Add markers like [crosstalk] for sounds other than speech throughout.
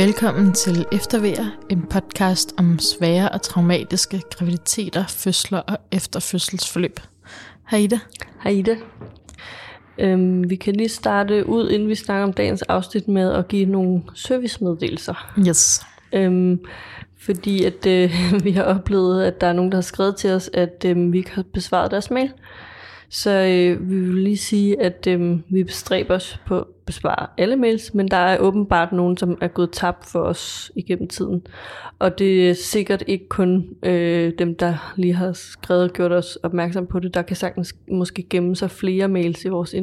Velkommen til Eftervær, en podcast om svære og traumatiske graviditeter, fødsler og efterfødselsforløb. Hej Ida. Hej Ida. Øhm, vi kan lige starte ud, inden vi snakker om dagens afsnit, med at give nogle servicemeddelelser. Yes. Øhm, fordi at øh, [laughs] vi har oplevet, at der er nogen, der har skrevet til os, at øh, vi ikke har besvaret deres mail. Så øh, vi vil lige sige, at øh, vi bestræber os på at besvare alle mails, men der er åbenbart nogen, som er gået tabt for os igennem tiden. Og det er sikkert ikke kun øh, dem, der lige har skrevet og gjort os opmærksom på det. Der kan sagtens måske gemme sig flere mails i vores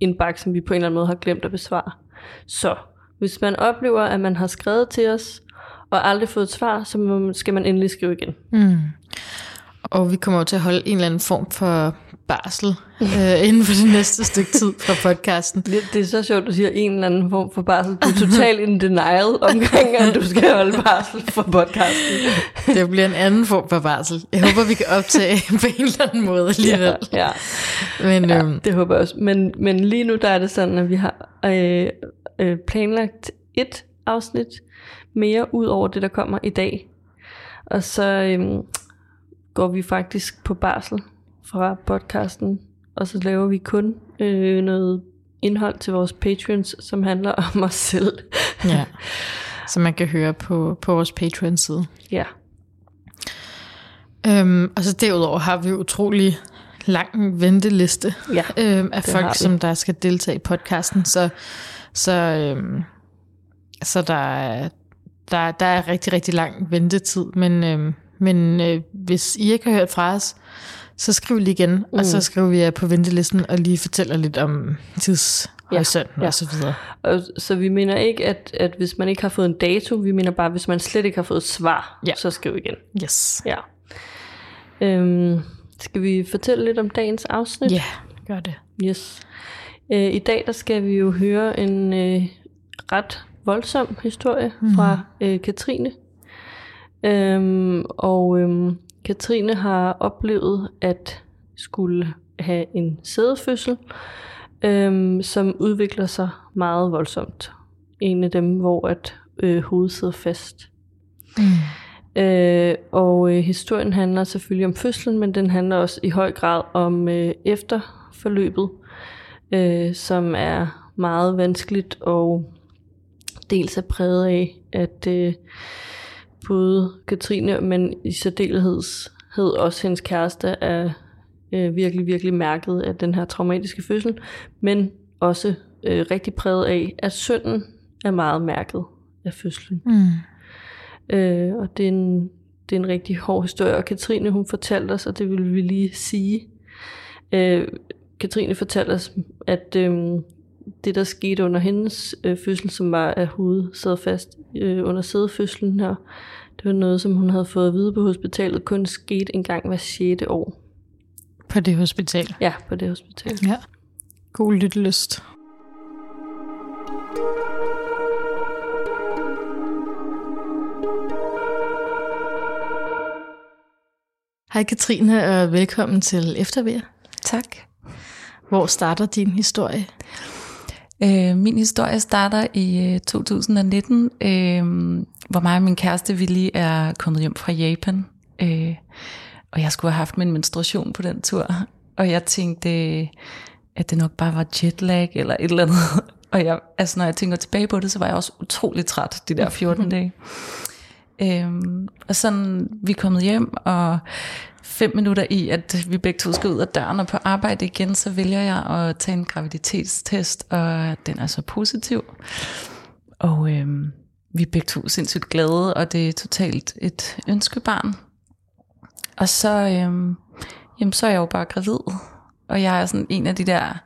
indbakke, som vi på en eller anden måde har glemt at besvare. Så hvis man oplever, at man har skrevet til os, og aldrig fået et svar, så skal man endelig skrive igen. Mm. Og vi kommer jo til at holde en eller anden form for barsel øh, inden for det næste stykke tid fra podcasten. Det, det er så sjovt, at du siger en eller anden form for barsel. Du er totalt in denial omkring, at du skal holde barsel for podcasten. Det bliver en anden form for barsel. Jeg håber, vi kan optage [laughs] på en eller anden måde alligevel. Ja, ja. Men, ja øhm, det håber jeg også. Men, men lige nu der er det sådan, at vi har øh, øh, planlagt et afsnit mere ud over det, der kommer i dag. Og så øh, går vi faktisk på barsel fra podcasten, og så laver vi kun øh, noget indhold til vores patrons, som handler [laughs] om os selv. ja, som man kan høre på, på vores Patreon-side. Ja. Øhm, og så derudover har vi utrolig lang venteliste ja, øhm, af folk, som der skal deltage i podcasten. Så, så, øhm, så der, der, der er rigtig, rigtig lang ventetid. Men, øhm, men øh, hvis I ikke har hørt fra os, så skriv lige igen, mm. og så mm. skriver vi jer på ventelisten og lige fortæller lidt om tidshorisonten ja, ja. og så videre. Og, så vi mener ikke, at, at hvis man ikke har fået en dato, vi mener bare, hvis man slet ikke har fået svar, ja. så skriv igen. Yes. Ja. Øhm, skal vi fortælle lidt om dagens afsnit? Ja, gør det. Yes. Øh, I dag der skal vi jo høre en øh, ret voldsom historie mm. fra øh, Katrine. Øhm, og øhm, Katrine har oplevet at skulle have en sædefødsel, øhm, som udvikler sig meget voldsomt. En af dem, hvor at øh, hovedet sidder fast. Mm. Øh, og øh, historien handler selvfølgelig om fødslen, men den handler også i høj grad om øh, efterforløbet, øh, som er meget vanskeligt og dels er præget af, at øh, både Katrine, men i særdeleshed også hendes kæreste er øh, virkelig, virkelig mærket af den her traumatiske fødsel, men også øh, rigtig præget af, at sønnen er meget mærket af fødslen. Mm. Øh, og det er, en, det er en rigtig hård historie, og Katrine hun fortalte os, og det vil vi lige sige. Øh, Katrine fortalte os, at øh, det der skete under hendes øh, fødsel, som var at hovedet sad fast øh, under sædefødslen her, det var noget, som hun havde fået at vide på hospitalet, kun skete en gang hver 6. år. På det hospital? Ja, på det hospital. Ja. God lyttelyst. Hej Katrine, og velkommen til Eftervær. Tak. Hvor starter din historie? Øh, min historie starter i øh, 2019, øh, hvor mig og min kæreste Willy er kommet hjem fra Japan. Øh, og jeg skulle have haft min menstruation på den tur. Og jeg tænkte, at det nok bare var jetlag eller et eller andet. [laughs] Og jeg, altså, når jeg tænker tilbage på det, så var jeg også utrolig træt de der 14 dage. Øhm, og sådan, vi er kommet hjem, og fem minutter i, at vi begge to skal ud af døren og på arbejde igen, så vælger jeg at tage en graviditetstest, og den er så positiv. Og øhm, vi er begge to sindssygt glade, og det er totalt et ønskebarn. Og så, øhm, jamen, så er jeg jo bare gravid, og jeg er sådan en af de der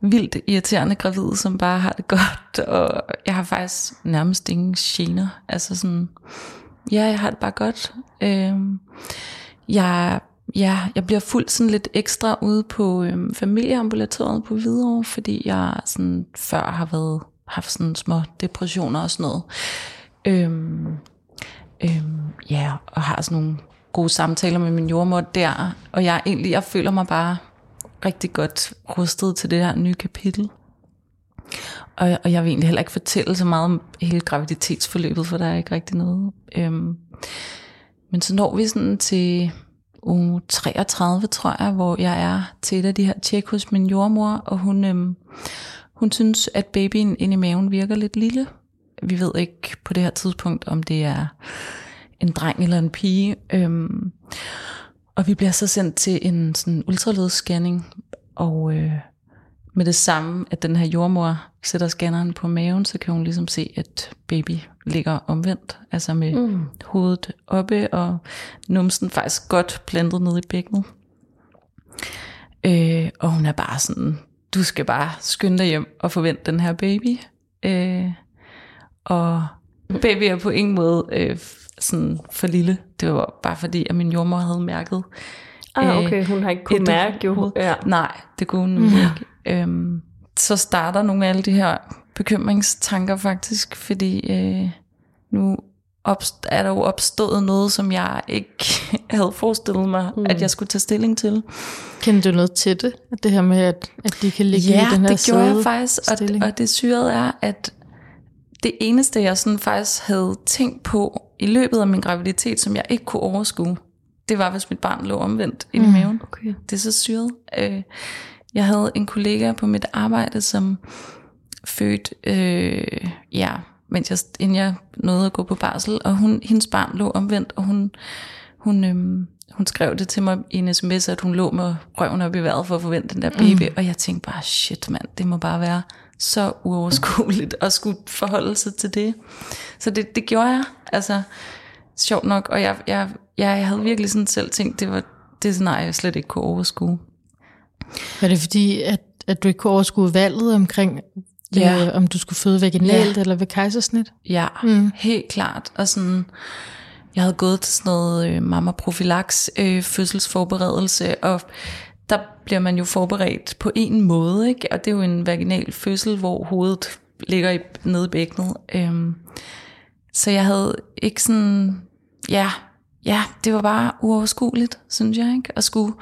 vildt irriterende gravide, som bare har det [laughs] godt, og jeg har faktisk nærmest ingen gener. Altså sådan, ja, jeg har det bare godt. Øhm, jeg, ja, jeg bliver fuldt sådan lidt ekstra ude på øhm, familieambulatoriet på Hvidovre, fordi jeg sådan før har været haft sådan små depressioner og sådan noget. Øhm, øhm, ja, og har sådan nogle gode samtaler med min jordmor der, og jeg egentlig, jeg føler mig bare rigtig godt rustet til det her nye kapitel. og, og jeg vil egentlig heller ikke fortælle så meget om hele graviditetsforløbet, for der er ikke rigtig noget. Øhm, men så når vi sådan til uge 33, tror jeg, hvor jeg er til et af de her tjek hos min jordmor, og hun, øhm, hun synes, at babyen inde i maven virker lidt lille. Vi ved ikke på det her tidspunkt, om det er en dreng eller en pige. Øhm, og vi bliver så sendt til en sådan ultralydsscanning, og øh, med det samme, at den her jordmor sætter scanneren på maven, så kan hun ligesom se, at baby ligger omvendt, altså med mm. hovedet oppe, og numsen faktisk godt plantet ned i bækkenet. Øh, og hun er bare sådan, du skal bare skynde dig hjem og forvente den her baby. Øh, og baby er på ingen måde øh, sådan for lille. Det var bare fordi, at min jordmor havde mærket. Ah, okay, hun har ikke kunnet mærke jo. Ja. Nej, det kunne hun mm. ikke. Øhm, så starter nogle af alle de her bekymringstanker faktisk, fordi øh, nu opst- er der jo opstået noget, som jeg ikke [laughs] havde forestillet mig, mm. at jeg skulle tage stilling til. Kender du noget til det? At det her med, at, at de kan ligge ja, i den her det gjorde jeg faktisk, stilling? og, og det syrede er, at det eneste, jeg sådan faktisk havde tænkt på i løbet af min graviditet, som jeg ikke kunne overskue, det var, hvis mit barn lå omvendt mm. i maven. Okay. Det er så syret. Øh, jeg havde en kollega på mit arbejde, som fødte, øh, ja, mens jeg, inden jeg nåede at gå på barsel, og hun, hendes barn lå omvendt, og hun, hun, øh, hun skrev det til mig i en sms, at hun lå med røven op i vejret for at forvente den der baby, mm. og jeg tænkte bare, shit mand, det må bare være så uoverskueligt at skulle forholde sig til det. Så det, det gjorde jeg, altså sjovt nok, og jeg, jeg, jeg havde virkelig sådan selv tænkt, det var det scenarie, jeg slet ikke kunne overskue. Var det fordi, at, at du ikke kunne overskue valget omkring, Ja. øh, om du skulle føde vaginalt Ja. eller ved kejsersnit? Ja, Mm. helt klart. Og sådan, jeg havde gået til sådan noget øh, mamma profilaks øh, fødselsforberedelse, og der bliver man jo forberedt på en måde, ikke? og det er jo en vaginal fødsel, hvor hovedet ligger i, nede i bækkenet. Øhm, så jeg havde ikke sådan, ja, ja, det var bare uoverskueligt, synes jeg, ikke? At skulle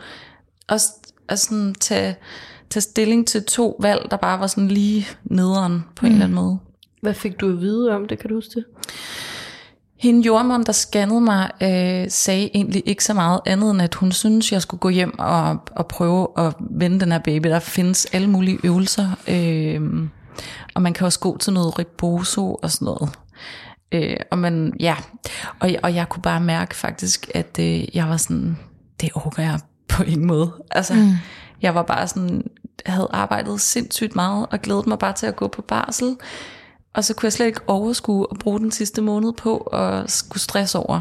også, at sådan tage, tage stilling til to valg, der bare var sådan lige nederen på en eller anden måde. Hvad fik du at vide om det, kan du huske det? Hende jordmoren, der scannede mig, øh, sagde egentlig ikke så meget andet, end at hun synes, jeg skulle gå hjem og, og prøve at vende den her baby. Der findes alle mulige øvelser, øh, og man kan også gå til noget rebozo og sådan noget. Øh, og, man, ja. og, og jeg kunne bare mærke faktisk, at øh, jeg var sådan, det overgår jeg på ingen måde. Altså, mm. jeg var bare sådan, havde arbejdet sindssygt meget, og glædet mig bare til at gå på barsel. Og så kunne jeg slet ikke overskue at bruge den sidste måned på at skulle stresse over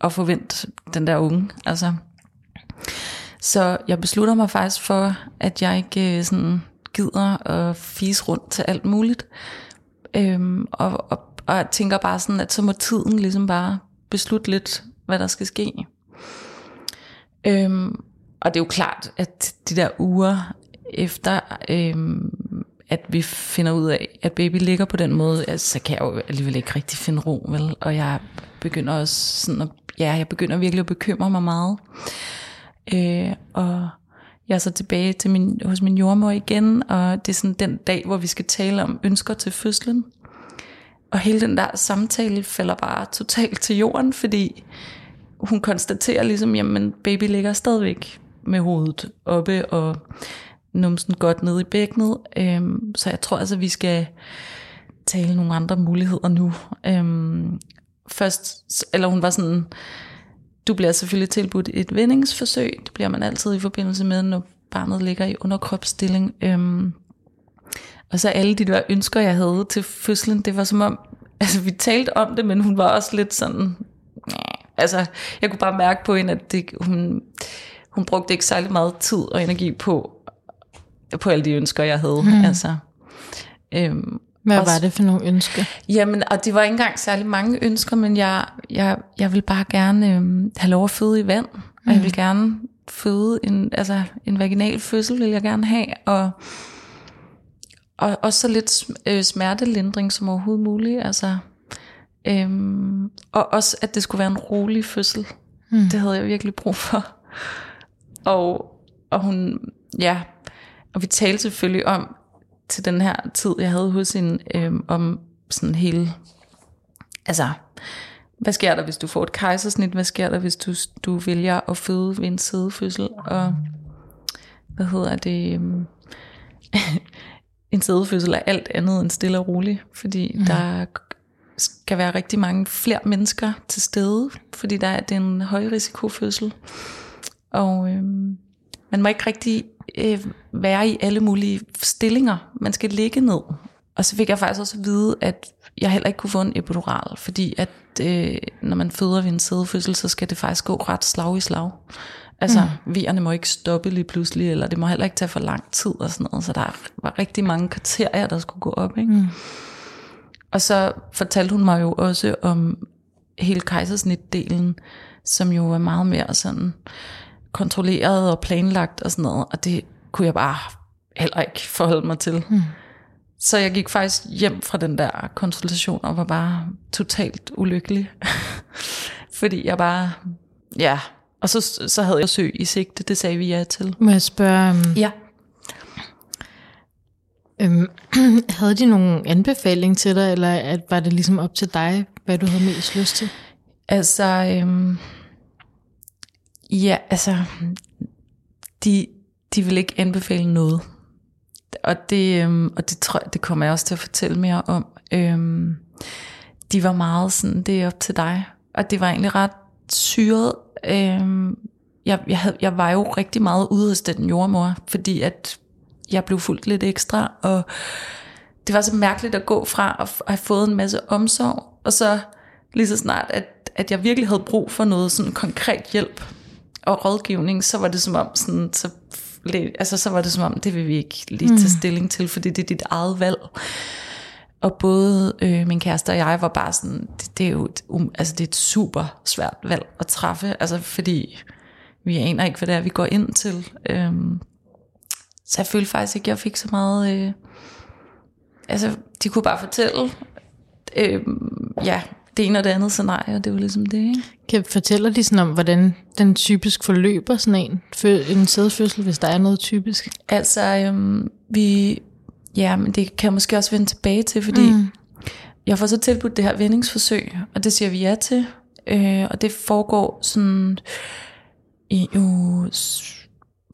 og forvente den der unge. Altså. Så jeg beslutter mig faktisk for, at jeg ikke øh, sådan gider at fise rundt til alt muligt. Øhm, og, og, og jeg tænker bare sådan, at så må tiden ligesom bare beslutte lidt, hvad der skal ske. Øhm, og det er jo klart, at de der uger efter, øhm, at vi finder ud af, at baby ligger på den måde, altså, så kan jeg jo alligevel ikke rigtig finde ro, vel? Og jeg begynder også sådan at, ja, jeg begynder virkelig at bekymre mig meget. Øh, og jeg er så tilbage til min, hos min jordmor igen, og det er sådan den dag, hvor vi skal tale om ønsker til fødslen. Og hele den der samtale falder bare totalt til jorden, fordi hun konstaterer ligesom, jamen baby ligger stadigvæk med hovedet oppe, og numsen godt ned i bækkenet. Øhm, så jeg tror altså, vi skal tale nogle andre muligheder nu. Øhm, først, eller hun var sådan, du bliver selvfølgelig tilbudt et vendingsforsøg. Det bliver man altid i forbindelse med, når barnet ligger i underkropsstilling. Øhm, og så alle de der ønsker, jeg havde til fødslen, det var som om, [laughs] altså vi talte om det, men hun var også lidt sådan, altså jeg kunne bare mærke på hende, at det, hun, hun brugte ikke særlig meget tid og energi på, på alle de ønsker, jeg havde. Mm. Altså, øhm, Hvad Også- var det for nogle ønsker? Jamen, og det var ikke engang særlig mange ønsker, men jeg, jeg, jeg vil bare gerne øhm, have lov at føde i vand, og jeg vil gerne føde en, altså en vaginal fødsel, vil jeg gerne have, og, og også så lidt øh, smertelindring som overhovedet muligt, altså, øhm, og også at det skulle være en rolig fødsel, mm. det havde jeg virkelig brug for, og, og hun, ja, og vi talte selvfølgelig om, til den her tid, jeg havde hos hende, øh, om sådan hele, altså, hvad sker der, hvis du får et kejsersnit? Hvad sker der, hvis du, du vælger at føde ved en sædefødsel? Og hvad hedder det? øhm, [laughs] en sædefødsel er alt andet end stille og rolig, fordi mm. der skal være rigtig mange flere mennesker til stede, fordi der er, det er en højrisikofødsel. Og øhm, man må ikke rigtig øh, være i alle mulige stillinger. Man skal ligge ned. Og så fik jeg faktisk også at vide, at jeg heller ikke kunne få en epidural, fordi at øh, når man føder ved en sædefødsel, så skal det faktisk gå ret slag i slag. Altså, mm. vierne må ikke stoppe lige pludselig, eller det må heller ikke tage for lang tid og sådan noget. Så der var rigtig mange kriterier, der skulle gå op. Ikke? Mm. Og så fortalte hun mig jo også om hele kejsersnitdelen, som jo var meget mere sådan kontrolleret og planlagt og sådan noget. Og det kunne jeg bare heller ikke forholde mig til. Mm. Så jeg gik faktisk hjem fra den der konsultation og var bare totalt ulykkelig. [laughs] Fordi jeg bare, ja, og så, så havde jeg søg i sigte, det sagde vi ja til. Må jeg spørge, um, Ja. øhm, [clears throat] havde de nogen anbefaling til dig, eller at, var det ligesom op til dig, hvad du havde mest lyst til? Altså, øhm, ja, altså, de, de vil ikke anbefale noget. Og det, øhm, og det tror jeg, det kommer jeg også til at fortælle mere om. Øhm, de var meget sådan, det er op til dig. Og det var egentlig ret syret. Øhm, jeg, jeg, havde, jeg var jo rigtig meget ude hos den jordmor, fordi at jeg blev fuldt lidt ekstra, og det var så mærkeligt at gå fra at have fået en masse omsorg, og så lige så snart, at, at jeg virkelig havde brug for noget sådan konkret hjælp og rådgivning, så var det som om, sådan, så, altså, så var det som om, det vil vi ikke lige tage stilling til, fordi det er dit eget valg. Og både øh, min kæreste og jeg var bare sådan, det, det er jo et, um, altså, det er et super svært valg at træffe, altså fordi vi aner ikke, hvad det er, vi går ind til. Øhm, så jeg følte faktisk ikke, at jeg fik så meget... Øh, altså, de kunne bare fortælle, øh, ja, det ene og det andet scenarie, og det var ligesom det, ikke? Kan fortæller de sådan om, hvordan den typisk forløber sådan en, en sædfødsel, hvis der er noget typisk? Altså, øhm, vi... Ja, men det kan jeg måske også vende tilbage til, fordi mm. jeg får så tilbudt det her vendingsforsøg, og det siger vi ja til. Øh, og det foregår sådan i uge...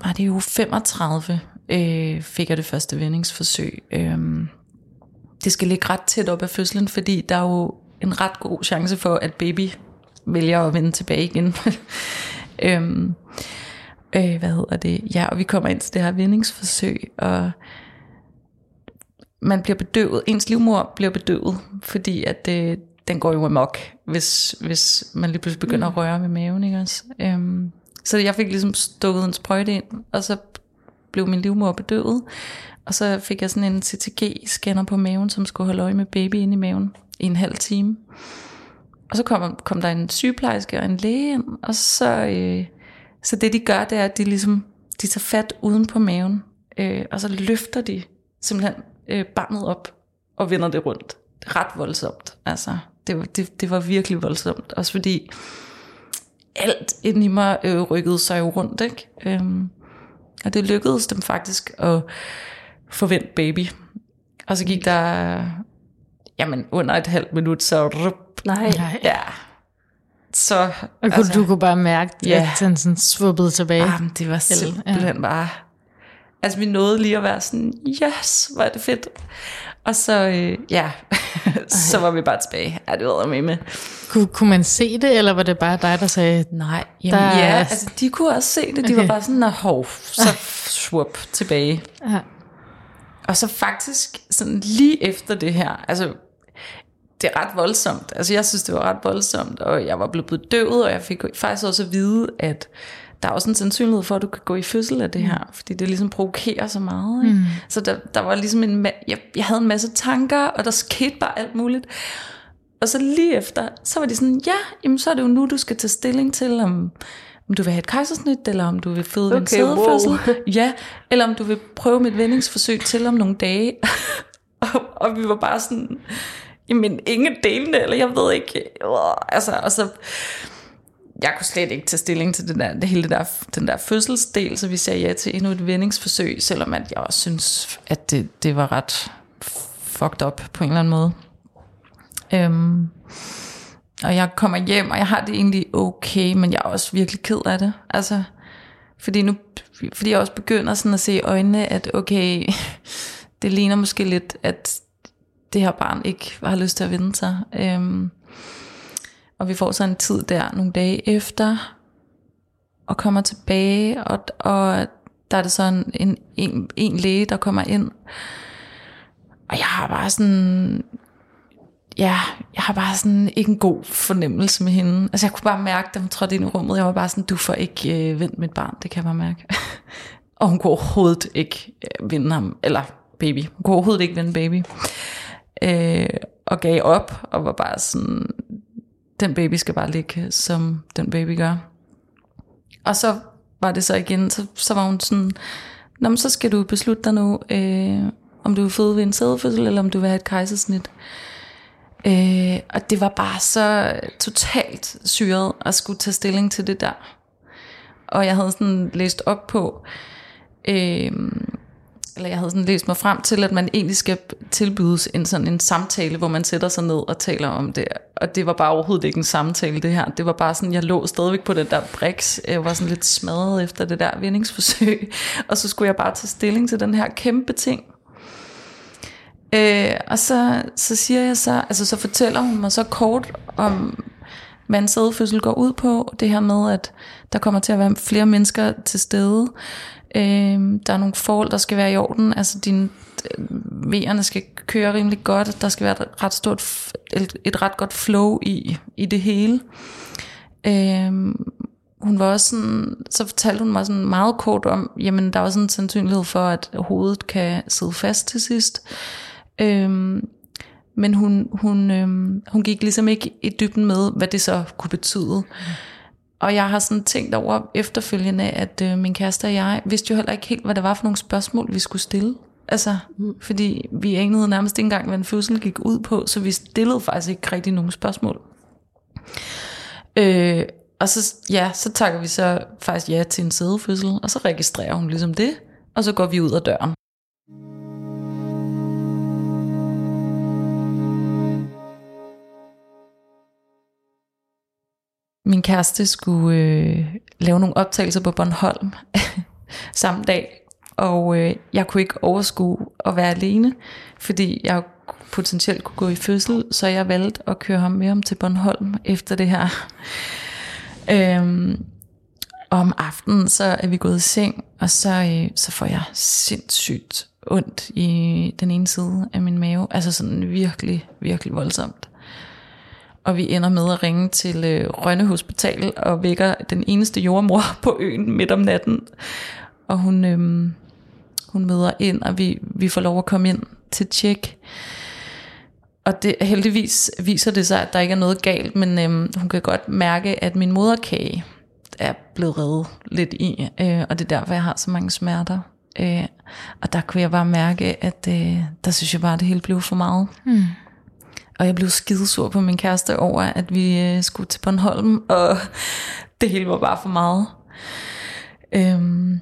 Var det uge 35, øh, fik jeg det første vendingsforsøg. Øh, det skal ligge ret tæt op af fødslen, fordi der er jo en ret god chance for, at baby vælger at vende tilbage igen. [laughs] øhm, øh, hvad hedder det? Ja, og vi kommer ind til det her vendingsforsøg, og man bliver bedøvet. Ens livmor bliver bedøvet, fordi at det, den går jo amok, hvis, hvis man lige pludselig begynder at røre med maven. Ikke også? Øhm, så jeg fik ligesom stukket en sprøjte ind, og så blev min livmor bedøvet. Og så fik jeg sådan en CTG-scanner på maven, som skulle holde øje med baby inde i maven i en halv time. Og så kom, kom der en sygeplejerske og en læge ind, og så, øh, så det de gør, det er, at de ligesom, de tager fat uden på maven, øh, og så løfter de simpelthen øh, barnet op og vender det rundt. Ret voldsomt, altså. Det, var- det, det var virkelig voldsomt, også fordi alt inde i mig øh, rykkede sig jo rundt, ikke? Øhm, og det lykkedes dem faktisk at forvente baby. Og så gik der, jamen under et halvt minut, så rup, Nej. Nej. ja. Så, Og altså, altså, du kunne bare mærke, Ja. at den sådan svuppede tilbage. jamen, det var simpelthen ja. bare, altså vi nåede lige at være sådan, yes, hvor er det fedt. Og så, øh, ja, [laughs] så var vi bare tilbage. Ja, det var med med. Kunne, kunne man se det, eller var det bare dig, der sagde, Nej, jamen, Der er- ja, altså de kunne også se det. De okay. Var bare sådan, "Nå, hov, så swoop tilbage. ja, Og så faktisk sådan lige efter det her, altså det er ret voldsomt. Altså jeg synes, det var ret voldsomt, og jeg var blevet bedøvet, og jeg fik faktisk også at vide, at der er også en sandsynlighed for, at du kan gå i fødsel af det her, fordi det ligesom provokerer så meget. Ikke? Mm. Så der, der var ligesom en, jeg, jeg havde en masse tanker, og der skete bare alt muligt. Og så lige efter, så var de sådan, ja, jamen så er det jo nu, du skal tage stilling til, om, om du vil have et kejsersnit, eller om du vil føde okay, en Okay, wow. sædefødsel. Ja, eller om du vil prøve mit vendingsforsøg til om nogle dage. [laughs] og, og vi var bare sådan, jamen ingen delene, eller jeg ved ikke. Altså, og så, jeg kunne slet ikke tage stilling til det der, det hele det der, den der fødselsdel, så vi sagde ja til endnu et vendingsforsøg, selvom at jeg også synes, at det, det var ret fucked up på en eller anden måde. Øhm, og jeg kommer hjem, og jeg har det egentlig okay, men jeg er også virkelig ked af det. Altså, fordi nu, fordi jeg også begynder sådan at se i øjnene, at okay, [laughs] det ligner måske lidt, at det her barn ikke har lyst til at vinde sig. Øhm, og vi får så en tid der, nogle dage efter, og kommer tilbage, og, og der er det sådan en, en, en læge, der kommer ind, og jeg har bare sådan, ja, jeg har bare sådan ikke en god fornemmelse med hende. Altså jeg kunne bare mærke, da hun trådte ind i rummet, jeg var bare sådan, du får ikke øh, vendt mit barn, det kan jeg bare mærke. [laughs] og hun kunne overhovedet ikke øh, vinde ham, eller baby, hun kunne overhovedet ikke vinde baby. Øh, og gav op, og var bare sådan, den baby skal bare ligge, som den baby gør. Og så var det så igen, så, så var hun sådan, Nå, men så skal du beslutte dig nu, øh, om du vil føde ved en sædefødsel, eller om du vil have et kejsersnit. Øh, Øh, og det var bare så totalt syret at skulle tage stilling til det der. Og jeg havde sådan læst op på, øh, eller jeg havde sådan læst mig frem til, at man egentlig skal tilbydes en sådan en samtale, hvor man sætter sig ned og taler om det. Og det var bare overhovedet ikke en samtale, det her. Det var bare sådan, jeg lå stadigvæk på den der brix. Jeg var sådan lidt smadret efter det der vindingsforsøg. [laughs] Og så skulle jeg bare tage stilling til den her kæmpe ting. Øh, og så, så siger jeg så, altså så fortæller hun mig så kort om, hvad en sædefødsel går ud på. Det her med, at der kommer til at være flere mennesker til stede. Øh, der er nogle forhold, der skal være i orden. Altså dine øh, vejerne skal køre rimelig godt. Der skal være et ret, stort, et ret godt flow i, i det hele. Øh, hun var også sådan, så fortalte hun mig sådan meget kort om, jamen der er også en sandsynlighed for, at hovedet kan sidde fast til sidst. Øhm, men hun, hun, øhm, hun gik ligesom ikke i dybden med, hvad det så kunne betyde. Og jeg har sådan tænkt over efterfølgende, at øh, min kæreste og jeg vidste jo heller ikke helt, hvad det var for nogle spørgsmål, vi skulle stille. Altså, mm. fordi vi anede nærmest ikke engang, hvad en fødsel gik ud på, så vi stillede faktisk ikke rigtig nogen spørgsmål. Øh, og så, ja, så takker vi så faktisk ja til en sædefødsel, og så registrerer hun ligesom det, og så går vi ud af døren. Min kæreste skulle øh, lave nogle optagelser på Bornholm [laughs] samme dag, og øh, jeg kunne ikke overskue at være alene, fordi jeg potentielt kunne gå i fødsel, så jeg valgte at køre ham med om til Bornholm efter det her. Øhm, og om aftenen, så er vi gået i seng, og så, øh, så får jeg sindssygt ondt i den ene side af min mave. Altså sådan virkelig, virkelig voldsomt og vi ender med at ringe til øh, Rønne Hospital og vækker den eneste jordmor [laughs] på øen midt om natten. Og hun, øh, hun møder ind, og vi, vi får lov at komme ind til tjek. Og det, heldigvis viser det sig, at der ikke er noget galt, men øh, hun kan godt mærke, at min moderkage er blevet reddet lidt i, øh, og det er derfor, jeg har så mange smerter. Øh, og der kunne jeg bare mærke, at øh, der synes jeg bare, at det hele blev for meget. Mm. Og jeg blev skidesur på min kæreste over, at vi øh, skulle til Bornholm, og [laughs] det hele var bare for meget. Øhm,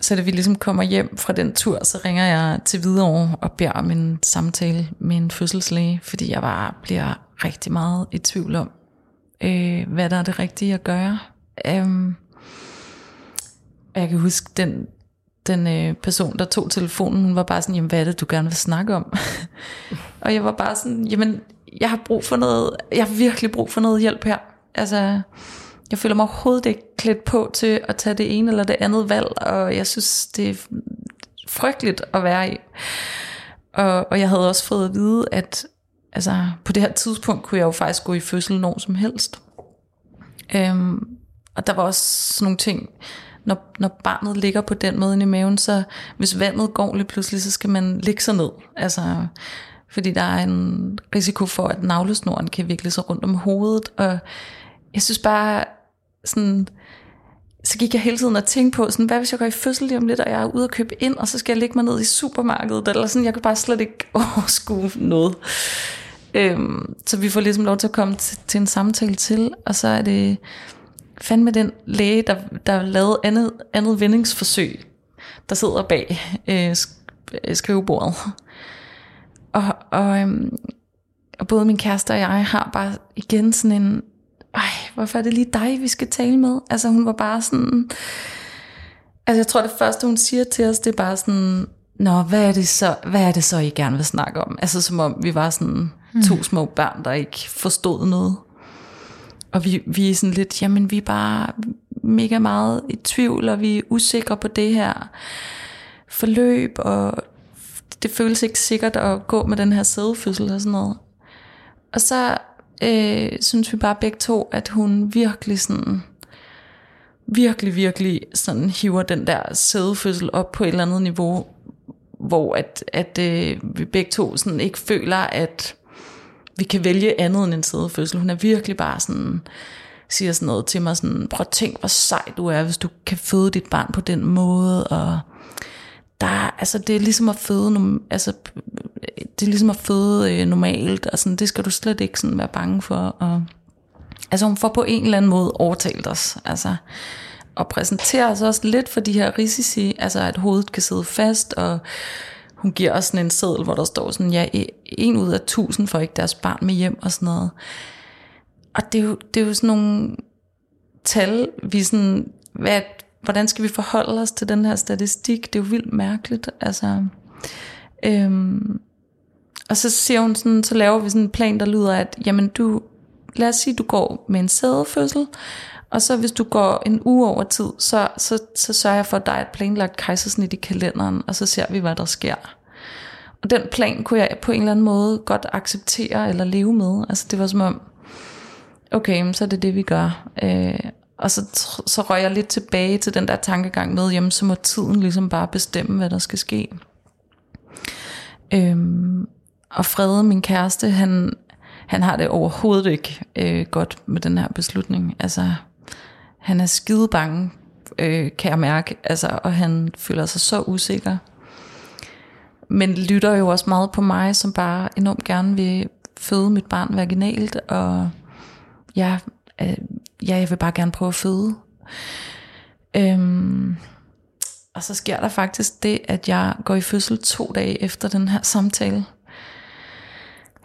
så da vi ligesom kommer hjem fra den tur, så ringer jeg til Hvidovre og beder om en samtale med en fødselslæge, fordi jeg bare bliver rigtig meget i tvivl om, øh, hvad der er det rigtige at gøre. Øhm, jeg kan huske, den, den øh, person, der tog telefonen, hun var bare sådan, jamen hvad er det, du gerne vil snakke om? [laughs] og jeg var bare sådan, jamen jeg har brug for noget, jeg har virkelig brug for noget hjælp her. Altså, jeg føler mig overhovedet ikke klædt på til at tage det ene eller det andet valg, og jeg synes, det er frygteligt at være i. Og, og jeg havde også fået at vide, at altså, på det her tidspunkt kunne jeg jo faktisk gå i fødsel når som helst. Øhm, og der var også sådan nogle ting, når, når barnet ligger på den måde i maven, så hvis vandet går lige pludselig, så skal man ligge sig ned. Altså, fordi der er en risiko for, at navlesnoren kan vikle sig rundt om hovedet. Og jeg synes bare, sådan, så gik jeg hele tiden og tænkte på, sådan, hvad hvis jeg går i fødsel lige om lidt, og jeg er ude og købe ind, og så skal jeg ligge mig ned i supermarkedet, eller sådan, jeg kan bare slet ikke [laughs] overskue noget. Øhm, så vi får ligesom lov til at komme til, til en samtale til, og så er det fandme den læge, der, der lavede andet, andet vendingsforsøg, der sidder bag øh, øh, skrivebordet. Og, og, øhm, og både min kæreste og jeg har bare igen sådan en, ej, hvorfor er det lige dig, vi skal tale med? Altså hun var bare sådan, altså jeg tror det første, hun siger til os, det er bare sådan, Nå, hvad er det så, hvad er det så I gerne vil snakke om? Altså som om vi var sådan to små børn, der ikke forstod noget. Og vi, vi er sådan lidt, jamen vi er bare mega meget i tvivl, og vi er usikre på det her forløb, og det føles ikke sikkert at gå med den her sædefødsel og sådan noget. Og så øh, synes vi bare begge to, at hun virkelig sådan, virkelig, virkelig sådan hiver den der sædefødsel op på et eller andet niveau, hvor at, at øh, vi begge to sådan ikke føler, at vi kan vælge andet end en sædefødsel. Hun er virkelig bare sådan, siger sådan noget til mig, sådan, prøv at tænk, hvor sej du er, hvis du kan føde dit barn på den måde, og der, altså det er ligesom at føde, altså det er ligesom at føde øh, normalt, og sådan, det skal du slet ikke sådan være bange for, og altså hun får på en eller anden måde overtalt os, altså, og præsenterer os også lidt for de her risici, altså at hovedet kan sidde fast, og hun giver os sådan en seddel, hvor der står sådan, ja, e-, en ud af tusind får ikke deres barn med hjem og sådan noget. Og det er jo, det er jo sådan nogle tal, vi sådan, hvad, hvordan skal vi forholde os til den her statistik? Det er jo vildt mærkeligt. Altså, øhm, og så siger hun sådan, så laver vi sådan en plan, der lyder, at jamen du, lad os sige, du går med en sædefødsel, og så hvis du går en uge over tid, så, så, så sørger jeg for, at der er et planlagt kejsersnit i kalenderen, og så ser vi, hvad der sker. Og den plan kunne jeg på en eller anden måde godt acceptere eller leve med. Altså det var som om, okay, så er det det, vi gør. Øh, og så, så røg jeg lidt tilbage til den der tankegang med, jamen så må tiden ligesom bare bestemme, hvad der skal ske. Øhm, og Frede, min kæreste, han, han har det overhovedet ikke øh, godt med den her beslutning. Altså, han er skide bange, øh, kan jeg mærke, altså, og han føler sig så usikker. Men lytter jo også meget på mig, som bare enormt gerne vil føde mit barn vaginalt, og jeg, øh, ja, jeg vil bare gerne prøve at føde. Øhm, og så sker der faktisk det, at jeg går i fødsel to dage efter den her samtale.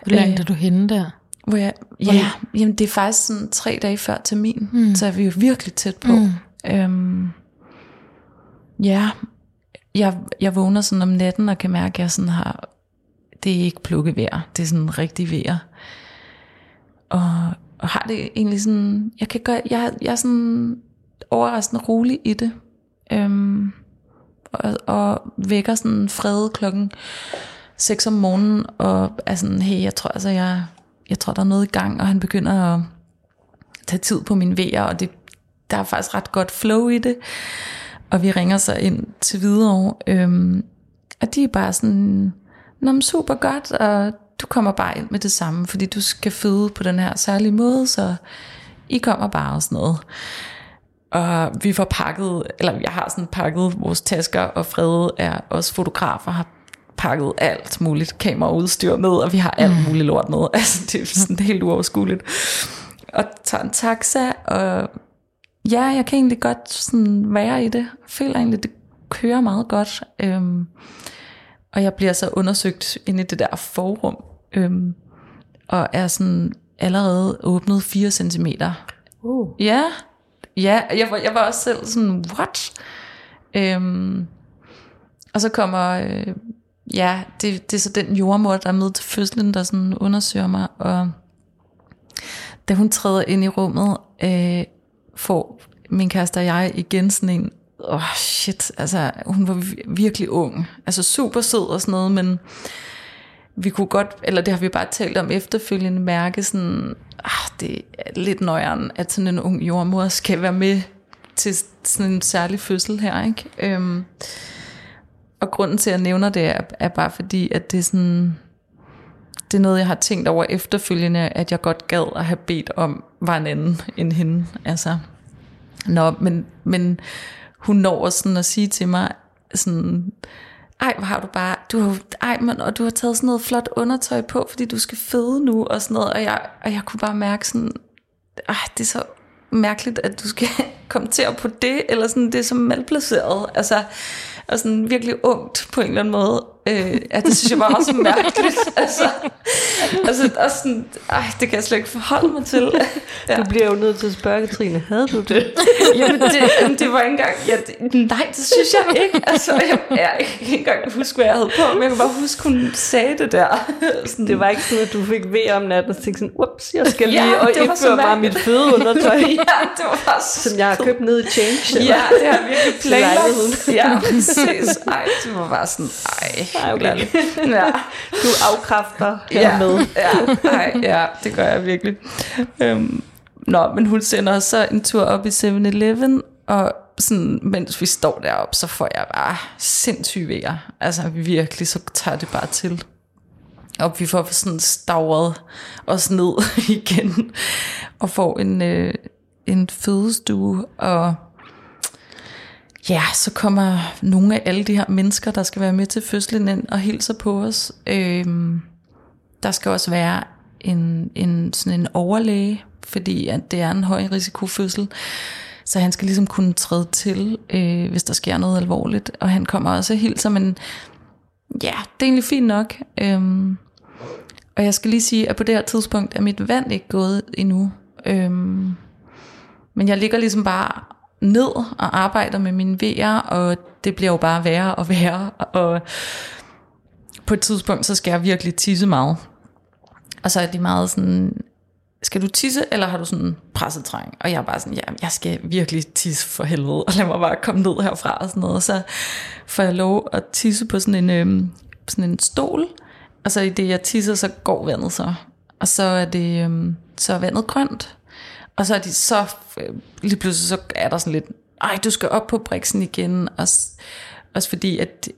Hvor langt øh, er du henne der? Hvor jeg, ja, jamen det er faktisk sådan tre dage før termin, mm. så er vi jo virkelig tæt på. Mm. Øhm, ja, jeg, jeg vågner sådan om natten og kan mærke, at jeg sådan har, det er ikke plukkevejr, det er sådan rigtig vejr. Og, og har det egentlig sådan, jeg kan gøre, jeg, jeg er sådan overraskende rolig i det. Øhm, og, og vækker sådan fred klokken 6 om morgenen, og er sådan, hey, jeg tror altså, jeg, jeg tror, der er noget i gang, og han begynder at tage tid på min vejer, og det, der er faktisk ret godt flow i det. Og vi ringer så ind til videre, øhm, og de er bare sådan, Nå, men super godt, og du kommer bare ind med det samme, fordi du skal føde på den her særlige måde, så I kommer bare og sådan noget. Og vi får pakket, eller jeg har sådan pakket vores tasker, og Frede er også fotografer, har pakket alt muligt kameraudstyr med, og vi har alt mm. muligt lort med. [laughs] Altså, det er sådan helt uoverskueligt. Og tager en taxa, og ja, jeg kan egentlig godt sådan være i det. Jeg føler egentlig, det kører meget godt. Øhm, og jeg bliver så undersøgt inde i det der forum, øhm, og er sådan allerede åbnet 4 cm. Uh. Ja, ja jeg, var, jeg var også selv sådan, what? Øhm, og så kommer, øh, ja, det, det er så den jordmor, der er med til fødslen, der sådan undersøger mig, og da hun træder ind i rummet, øh, får min kæreste og jeg igen sådan en, åh oh shit, altså hun var virkelig ung, altså super sød og sådan noget, men vi kunne godt, eller det har vi bare talt om efterfølgende, mærke sådan, ah, det er lidt nøjeren, at sådan en ung jordmor skal være med til sådan en særlig fødsel her, ikke? Øhm, og grunden til, at jeg nævner det, er, er bare fordi, at det er sådan, det er noget, jeg har tænkt over efterfølgende, at jeg godt gad at have bedt om, var en anden end hende. Altså, Nå, men, men hun når også sådan at sige til mig, sådan, ej, hvor har du bare, du har, ej, man, og du har taget sådan noget flot undertøj på, fordi du skal føde nu, og sådan noget, og jeg, og jeg kunne bare mærke sådan, ej, det er så mærkeligt, at du skal [laughs] kommentere på det, eller sådan, det er så malplaceret. Altså, og sådan virkelig ungt på en eller anden måde. Øh, ja, det synes jeg var også mærkeligt. [laughs] altså, altså også sådan, ej, det kan jeg slet ikke forholde mig til. Ja. Du bliver jo nødt til at spørge, Katrine, havde du det? [laughs] jamen, det, jamen, det var ikke engang, ja, det, nej, det synes jeg ikke. Altså, jeg, jeg kan ikke engang huske, hvad jeg havde på, men jeg kan bare huske, hun sagde det der. Sådan. Det var ikke sådan, at du fik ved om natten og tænkte sådan, ups, jeg skal lige Ja, og indføre bare mit fødeundertøj, [laughs] ja, det var bare så som jeg har købt ned i Change. Ja, det har virkelig planlagt. Ja, præcis. Ej, det var bare sådan, ej, Ej, okay. [laughs] Ja, Du afkræfter ja, hermed. ja, ej, ja, det gør jeg virkelig. Øhm, nå, men hun sender os så en tur op i 7-Eleven, og sådan, mens vi står deroppe, så får jeg bare sindssyge vejer. Altså virkelig, så tager det bare til. Og vi får sådan stavret os ned [laughs] igen, og får en, øh, en fødestue, og ja, så kommer nogle af alle de her mennesker, der skal være med til fødslen ind og hilser på os. Øhm, der skal også være en, en, sådan en overlæge, fordi at det er en høj risikofødsel. Så han skal ligesom kunne træde til, øh, hvis der sker noget alvorligt. Og han kommer også og hilser, men ja, det er egentlig fint nok. Øhm, og jeg skal lige sige, at på det her tidspunkt er mit vand ikke gået endnu. Øhm, men jeg ligger ligesom bare ned og arbejder med mine vejer, og det bliver jo bare værre og værre. Og på et tidspunkt, så skal jeg virkelig tisse meget. Og så er de meget sådan, skal du tisse, eller har du sådan presset træng? Og jeg er bare sådan, ja, jeg skal virkelig tisse for helvede, og lad mig bare komme ned herfra og sådan noget. Og så får jeg lov at tisse på sådan en, øhm, sådan en stol, og så i det jeg tisser, så går vandet så. Og så er det, øhm, så er vandet grønt. Og så er de så, øh, lige pludselig så er der sådan lidt, ej, du skal op på briksen igen. Også, også fordi, at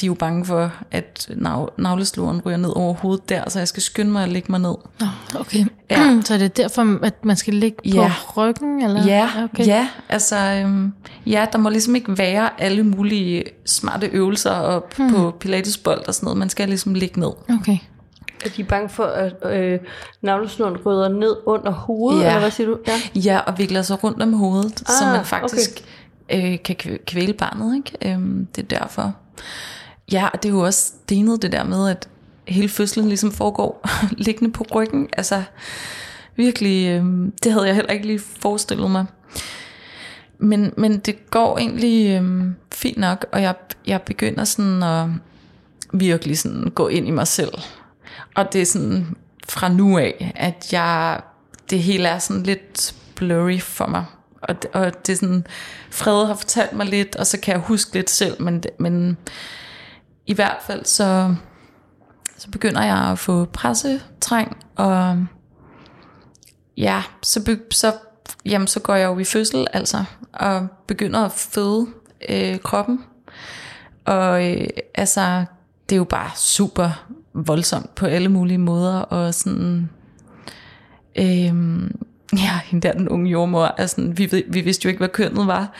de er jo bange for, at nav- navlesloren ryger ned over hovedet der, så jeg skal skynde mig at lægge mig ned. Okay. Ja. [clears throat] Så er det derfor, at man skal ligge på Ja. ryggen? Eller? Ja, okay. ja, altså, øhm, ja, der må ligesom ikke være alle mulige smarte øvelser og hmm. på pilatesbold og sådan noget. Man skal ligesom ligge ned. Okay. Er de bange for, at øh, navlesnoren rydder ned under hovedet, Ja. eller hvad siger du? Ja. Ja, og vikler sig rundt om hovedet, ah, så man faktisk okay. øh, kan kvæ- kvæle barnet. Ikke? Øhm, det er derfor. Ja, og det er jo også stenet det der med, at hele fødslen ligesom foregår [laughs] liggende på ryggen. Altså virkelig, øhm, det havde jeg heller ikke lige forestillet mig. Men, men det går egentlig øhm, fint nok, og jeg, jeg begynder sådan at virkelig sådan gå ind i mig selv. Og det er sådan fra nu af, at jeg, det hele er sådan lidt blurry for mig. Og, det- og det er sådan, Frede har fortalt mig lidt, og så kan jeg huske lidt selv, men, men i hvert fald så, så begynder jeg at få pressetræng, og ja, så, be, så, jamen, så går jeg jo i fødsel, altså, og begynder at føde øh, kroppen. Og øh, altså, det er jo bare super voldsomt på alle mulige måder, og sådan, øhm, ja, hende der, den unge jordmor, altså, vi, vi vidste jo ikke, hvad kønnet var,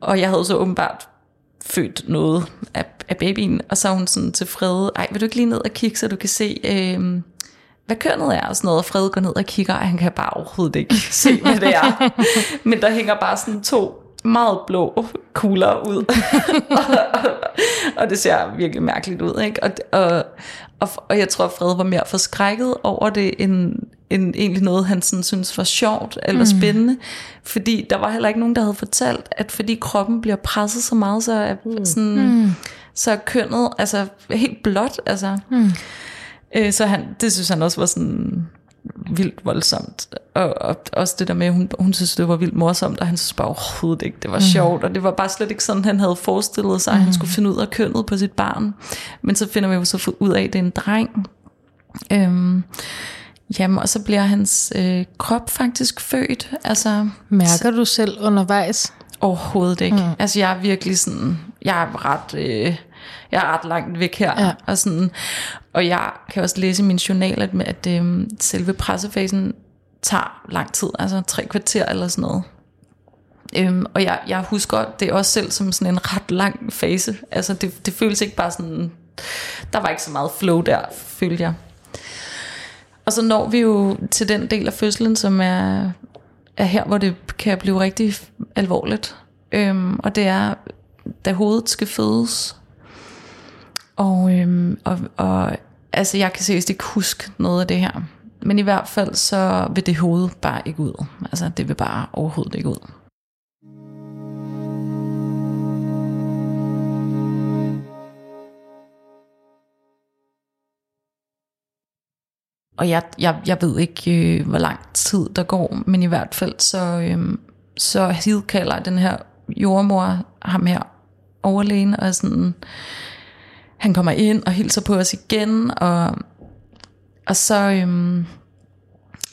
og jeg havde så åbenbart født noget af, af babyen, og så er hun sådan til Frede, ej, vil du ikke lige ned og kigge, så du kan se, øhm, hvad kønnet er og sådan noget, og Frede går ned og kigger, og han kan bare overhovedet ikke se, hvad det er. [laughs] Men der hænger bare sådan to meget blå kugler ud. og, [laughs] og det ser virkelig mærkeligt ud, ikke? Og, og, og, og jeg tror, at Frede var mere forskrækket over det, end, end egentlig noget, han sådan synes var sjovt eller mm. spændende. Fordi der var heller ikke nogen, der havde fortalt, at fordi kroppen bliver presset så meget, så er, mm. sådan, mm. så er kønnet altså, helt blåt. Altså. Mm. Øh, så han, det synes han også var sådan vildt voldsomt. Og, og også det der med, at hun, hun synes, det var vildt morsomt, og han synes bare overhovedet ikke, det var mm. sjovt. Og det var bare slet ikke sådan, han havde forestillet sig, at han skulle finde ud af kønnet på sit barn. Men så finder vi jo så ud af, at det er en dreng. Øhm, jamen, og så bliver hans øh, krop faktisk født. Altså, Mærker du selv undervejs? Overhovedet ikke. Mm. Altså jeg er virkelig sådan, jeg er ret, øh, jeg er ret langt væk her. Ja. Og, sådan, og jeg kan også læse i min journal, at, at øh, selve pressefasen tager lang tid, altså tre kvarter eller sådan noget. Øhm, og jeg, jeg husker det også selv som sådan en ret lang fase. Altså det, det føles ikke bare sådan, der var ikke så meget flow der, følte jeg. Og så når vi jo til den del af fødslen, som er er her, hvor det kan blive rigtig alvorligt. Øhm, og det er, da hovedet skal fødes. Og, øhm, og, og altså, jeg kan seriøst ikke huske noget af det her. Men i hvert fald så vil det hoved bare ikke ud. Altså det vil bare overhovedet ikke ud. Og jeg, jeg, jeg ved ikke, øh, hvor lang tid der går, men i hvert fald så, øh, så hidkalder den her jordmor ham her overlægen, og sådan, han kommer ind og hilser på os igen, og, og så, øh,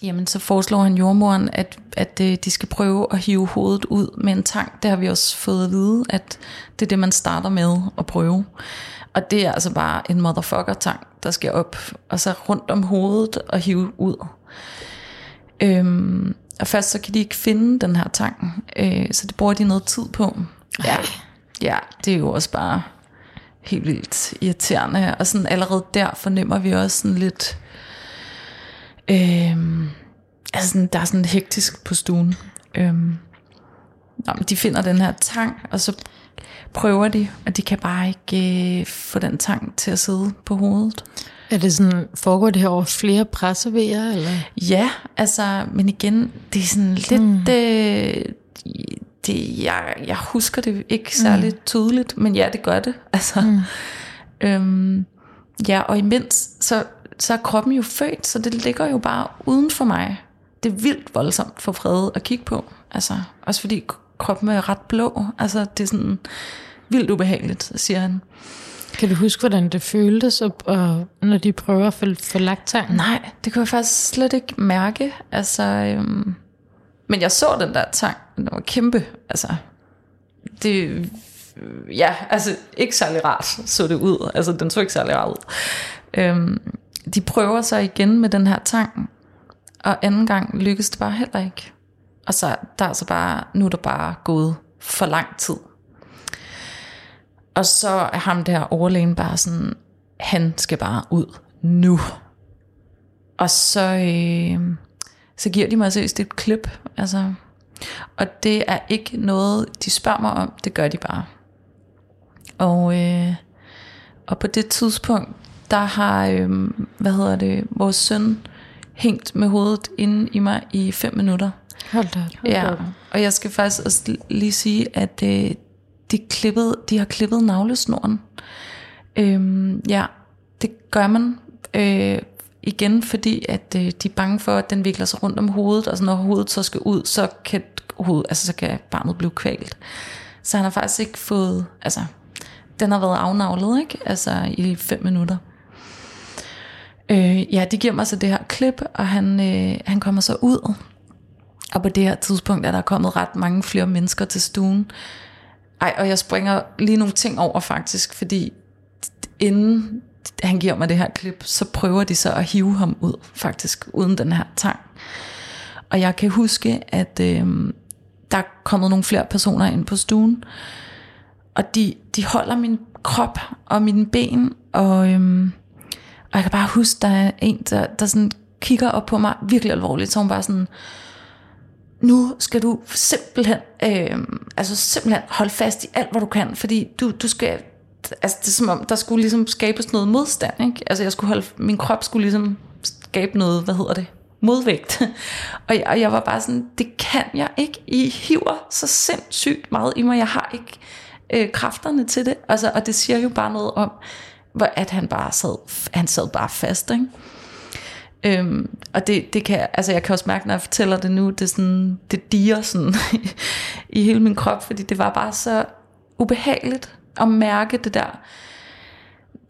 jamen, så foreslår han jordmoren, at, at øh, de skal prøve at hive hovedet ud med en tang. Det har vi også fået at vide, at det er det, man starter med at prøve. Og det er altså bare en motherfucker-tang, der skal op, og så rundt om hovedet og hive ud. Øhm, og først så kan de ikke finde den her tang, øh, så det bruger de noget tid på. Ja, ja, det er jo også bare helt vildt irriterende. Og sådan allerede der fornemmer vi også sådan lidt... Øhm, altså sådan, der er sådan hektisk på stuen. Øhm, nå, men de finder den her tang, og så prøver de, og de kan bare ikke øh, få den tang til at sidde på hovedet. Er det sådan, foregår det her over flere pressevejer, eller? Ja, altså, men igen, det er sådan lidt... Mm. Øh, det, jeg, jeg husker det ikke særlig mm. tydeligt, men ja, det gør det. [laughs] Altså, mm. øhm, ja, og imens, så, så er kroppen jo født, så det ligger jo bare uden for mig. Det er vildt voldsomt for Frede at kigge på. Altså, også fordi kroppen er ret blå. Altså, det er sådan vildt ubehageligt, siger han. Kan du huske, hvordan det føltes, og, og når de prøver at få, lagt tang? Nej, det kunne jeg faktisk slet ikke mærke. Altså, øhm, men jeg så den der tang, den var kæmpe. Altså, det, ja, altså ikke særlig rart så det ud. Altså, den så ikke særlig rart ud. Øhm, de prøver så igen med den her tang, og anden gang lykkes det bare heller ikke. Og så der er så bare, nu er der bare gået for lang tid. Og så er ham der overlægen bare sådan, han skal bare ud nu. Og så, øh, så giver de mig seriøst et klip. Altså, og det er ikke noget, de spørger mig om, det gør de bare. Og, øh, og på det tidspunkt, der har, øh, hvad hedder det, vores søn hængt med hovedet inde i mig i fem minutter. Hold da, hold ja, og jeg skal faktisk også lige sige, at øh, de, klippede, de har klippet navlesnoren. Øhm, ja, det gør man øh, igen, fordi at øh, de er bange for, at den vikler sig rundt om hovedet, og så når hovedet så skal ud, så kan, hovedet, altså, så kan barnet blive kvalt. Så han har faktisk ikke fået, altså, den har været afnavlet, ikke? Altså i fem minutter. Øh, ja, de giver mig så det her klip, og han, øh, han kommer så ud. Og på det her tidspunkt er der kommet ret mange flere mennesker til stuen. Ej, og jeg springer lige nogle ting over faktisk, fordi inden han giver mig det her klip, så prøver de så at hive ham ud, faktisk, uden den her tang. Og jeg kan huske, at øh, der er kommet nogle flere personer ind på stuen, og de, de holder min krop og mine ben, og, øh, og jeg kan bare huske, der er en, der, der sådan kigger op på mig virkelig alvorligt, så hun bare sådan, nu skal du simpelthen, øh, altså simpelthen holde fast i alt, hvad du kan, fordi du, du skal, altså det er som om, der skulle ligesom skabes noget modstand, ikke? Altså jeg skulle holde, min krop skulle ligesom skabe noget, hvad hedder det, modvægt. [laughs] og, jeg, og jeg var bare sådan, det kan jeg ikke. I hiver så sindssygt meget i mig. Jeg har ikke øh, kræfterne til det. Altså, og det siger jo bare noget om, hvor, at han bare sad, han sad bare fast, ikke? Øhm, og det, det kan, altså jeg kan også mærke, når jeg fortæller det nu, det, er sådan, det diger sådan [laughs] i hele min krop, fordi det var bare så ubehageligt at mærke det der,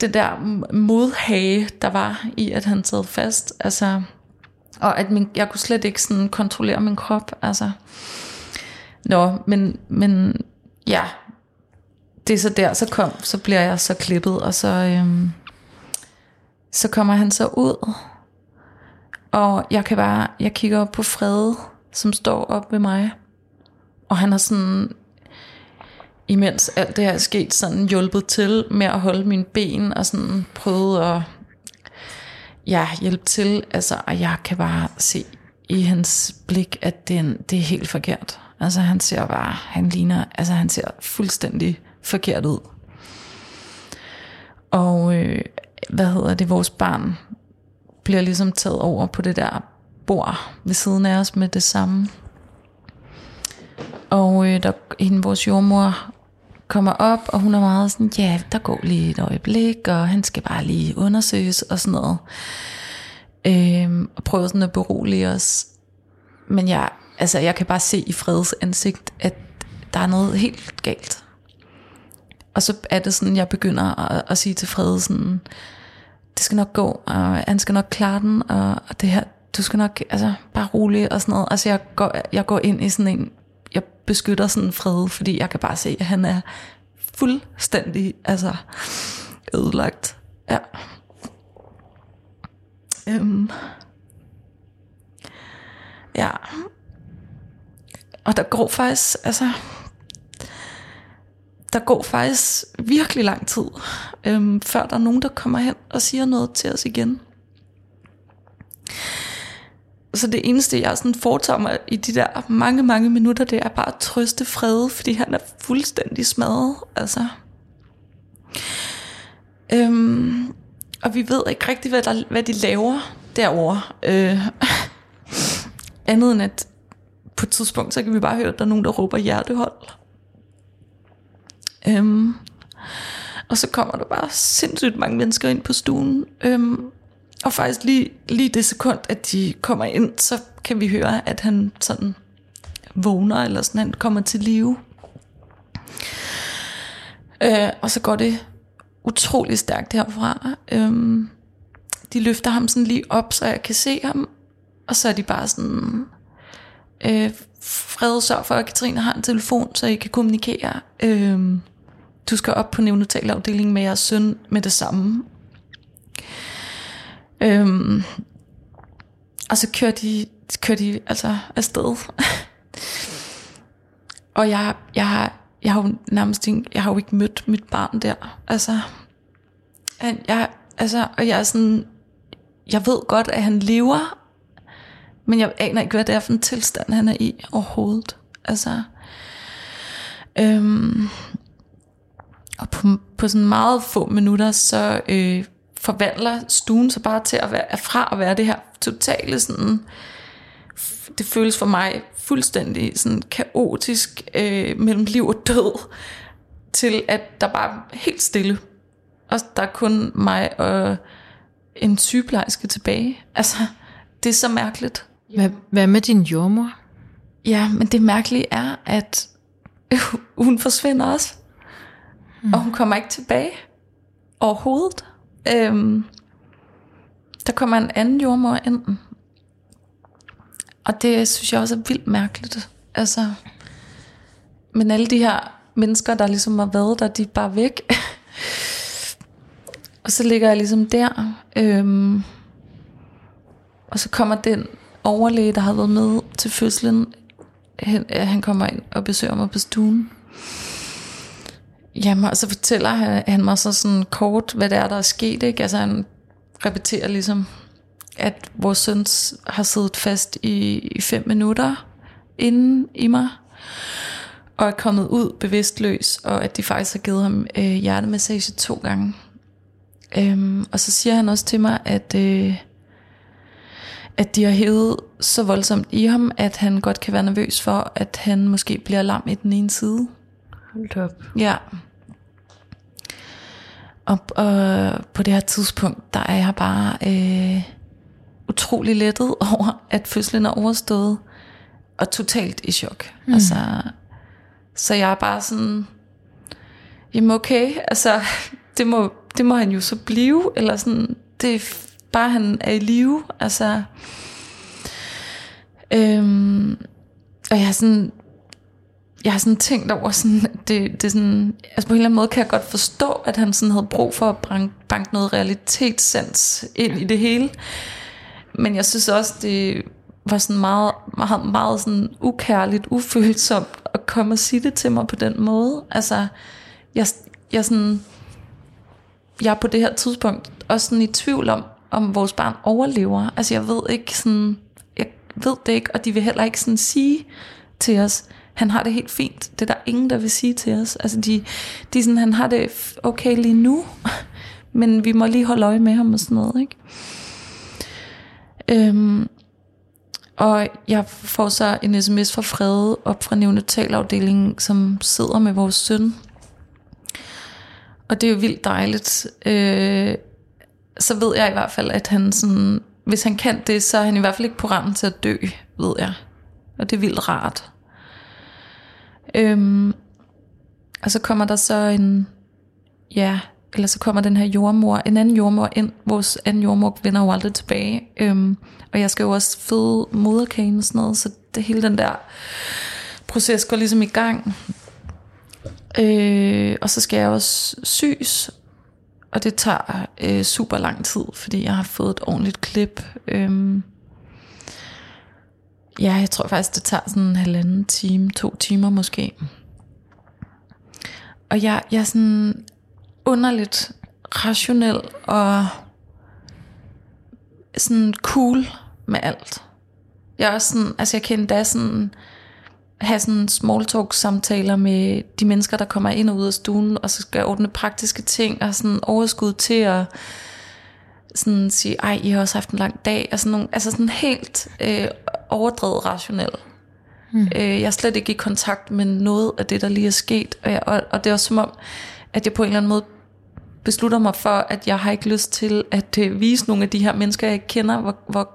det der modhage, der var i, at han sad fast. Altså, og at min, jeg kunne slet ikke sådan kontrollere min krop. Altså. Nå, men, men ja, det er så der, så kom, så bliver jeg så klippet, og så, øhm, så kommer han så ud, og jeg kan bare, jeg kigger op på Frede, som står op ved mig. Og han har sådan, imens alt det her er sket, sådan hjulpet til med at holde mine ben, og sådan prøvet at ja, hjælpe til. Altså, og jeg kan bare se i hans blik, at det, er- det er helt forkert. Altså han ser bare, han ligner, altså han ser fuldstændig forkert ud. Og øh, hvad hedder det, vores barn bliver ligesom taget over på det der bord ved siden af os med det samme. Og øh, der, hende, vores jordmor kommer op, og hun er meget sådan, ja, der går lige et øjeblik, og han skal bare lige undersøges og sådan noget. Øhm, og prøver sådan at berolige os. Men jeg, altså, jeg kan bare se i Freds ansigt, at der er noget helt galt. Og så er det sådan, jeg begynder at, at sige til Frede sådan, det skal nok gå, og han skal nok klare den, og, og det her, du skal nok, altså, bare rolig og sådan noget. Altså, jeg går, jeg går ind i sådan en, jeg beskytter sådan Frede, fordi jeg kan bare se, at han er fuldstændig, altså, ødelagt. Ja. Øhm. Ja. Og der går faktisk, altså, der går faktisk virkelig lang tid, øhm, før der er nogen, der kommer hen og siger noget til os igen. Så det eneste, jeg sådan foretager mig i de der mange, mange minutter, det er bare at trøste Frede, fordi han er fuldstændig smadret. Altså. Øhm, og vi ved ikke rigtig, hvad, der, hvad de laver derovre. Øh, [laughs] andet end at på et tidspunkt, så kan vi bare høre, at der er nogen, der råber hjertehold. Øhm, og så kommer der bare sindssygt mange mennesker ind på stuen. Øhm, og faktisk lige, lige det sekund, at de kommer ind, så kan vi høre, at han sådan vågner, eller sådan, han kommer til live. Øh, og så går det utrolig stærkt herfra. Øhm, de løfter ham sådan lige op, så jeg kan se ham. Og så er de bare sådan... Øh, Fred, sørg for, at Katrine har en telefon, så I kan kommunikere. Øhm, du skal op på neonatalafdelingen med jeres søn med det samme. Øhm, og så kører de, kører de altså afsted. [laughs] og jeg, jeg, har, jeg har jo nærmest ikke, jeg har jo ikke mødt mit barn der. Altså, han, jeg, altså, og jeg er sådan, jeg ved godt, at han lever, men jeg aner ikke, hvad det er for en tilstand, han er i overhovedet. Altså, øhm, og på, på sådan meget få minutter, så øh, forvandler stuen sig bare til at være fra at være det her totale sådan, det føles for mig fuldstændig sådan kaotisk øh, mellem liv og død, til at der bare er helt stille. Og der er kun mig og en sygeplejerske tilbage. Altså, det er så mærkeligt. Hvad, hvad med din jordmor? Ja, men det mærkelige er, at [laughs] hun forsvinder også. Mm. Og hun kommer ikke tilbage overhovedet. Øhm, der kommer en anden jordmor ind. Og det synes jeg også er vildt mærkeligt. Altså, men alle de her mennesker, der ligesom har været der, de er bare væk. [laughs] og så ligger jeg ligesom der. Øhm, og så kommer den overlæge, der har været med til fødslen, han, han kommer ind og besøger mig på stuen. Jamen, og så fortæller han, han mig så sådan kort, hvad det er, der er sket. Ikke? Altså han repeterer ligesom, at vores søn har siddet fast i, i fem minutter inden i mig, og er kommet ud bevidstløs, og at de faktisk har givet ham øh, hjertemassage to gange. Øhm, og så siger han også til mig, at, øh, at de har hævet så voldsomt i ham, at han godt kan være nervøs for, at han måske bliver lam i den ene side. Hold op. Ja. Og, og på det her tidspunkt, der er jeg bare øh, utrolig lettet [laughs] over, at fødslen er overstået, og totalt i chok. Mm. Altså, så jeg er bare sådan, jamen okay, altså, det må, det må han jo så blive, eller sådan, det er bare, han er i live, altså, øhm, og jeg har sådan jeg har sådan tænkt over sådan, det, det sådan, altså på en eller anden måde kan jeg godt forstå, at han sådan havde brug for at banke, noget realitetssans ind i det hele. Men jeg synes også, det var sådan meget, meget, meget sådan ukærligt, ufølsomt at komme og sige det til mig på den måde. Altså, jeg, jeg, sådan, jeg er på det her tidspunkt også sådan i tvivl om, om vores barn overlever. Altså jeg ved ikke sådan, jeg, ved det ikke, og de vil heller ikke sådan sige til os, han har det helt fint. Det er der ingen, der vil sige til os. Altså de, de er sådan, han har det okay lige nu, [laughs] men vi må lige holde øje med ham og sådan noget, ikke? Øhm, og jeg får så en sms fra Frede op fra neonatalafdelingen, som sidder med vores søn. Og det er jo vildt dejligt. Øh, så ved jeg i hvert fald, at han sådan, hvis han kan det, så er han i hvert fald ikke på randen til at dø, ved jeg. Og det er vildt rart. Øhm, og så kommer der så en, ja, eller så kommer den her jordmor, en anden jordmor ind. Vores anden jordmor vender jo aldrig tilbage. Øhm, og jeg skal jo også føde moderkagen og sådan noget, så det hele den der proces går ligesom i gang. Øh, og så skal jeg også sys, og det tager øh, super lang tid, fordi jeg har fået et ordentligt klip. Øhm, ja, jeg tror faktisk, det tager sådan en halvanden time, to timer måske. Og jeg, jeg er sådan underligt rationel og sådan cool med alt. Jeg er også sådan, altså jeg kan endda sådan have sådan small talk samtaler med de mennesker, der kommer ind og ud af stuen, og så skal jeg ordne praktiske ting, og sådan overskud til at sådan sige, ej, I har også haft en lang dag, og sådan nogle, altså sådan helt øh, overdrevet rationel. Mm. Øh, jeg er slet ikke i kontakt med noget af det, der lige er sket, og, jeg, og, og det er også som om, at jeg på en eller anden måde beslutter mig for, at jeg har ikke lyst til at øh, vise nogle af de her mennesker, jeg kender, hvor, hvor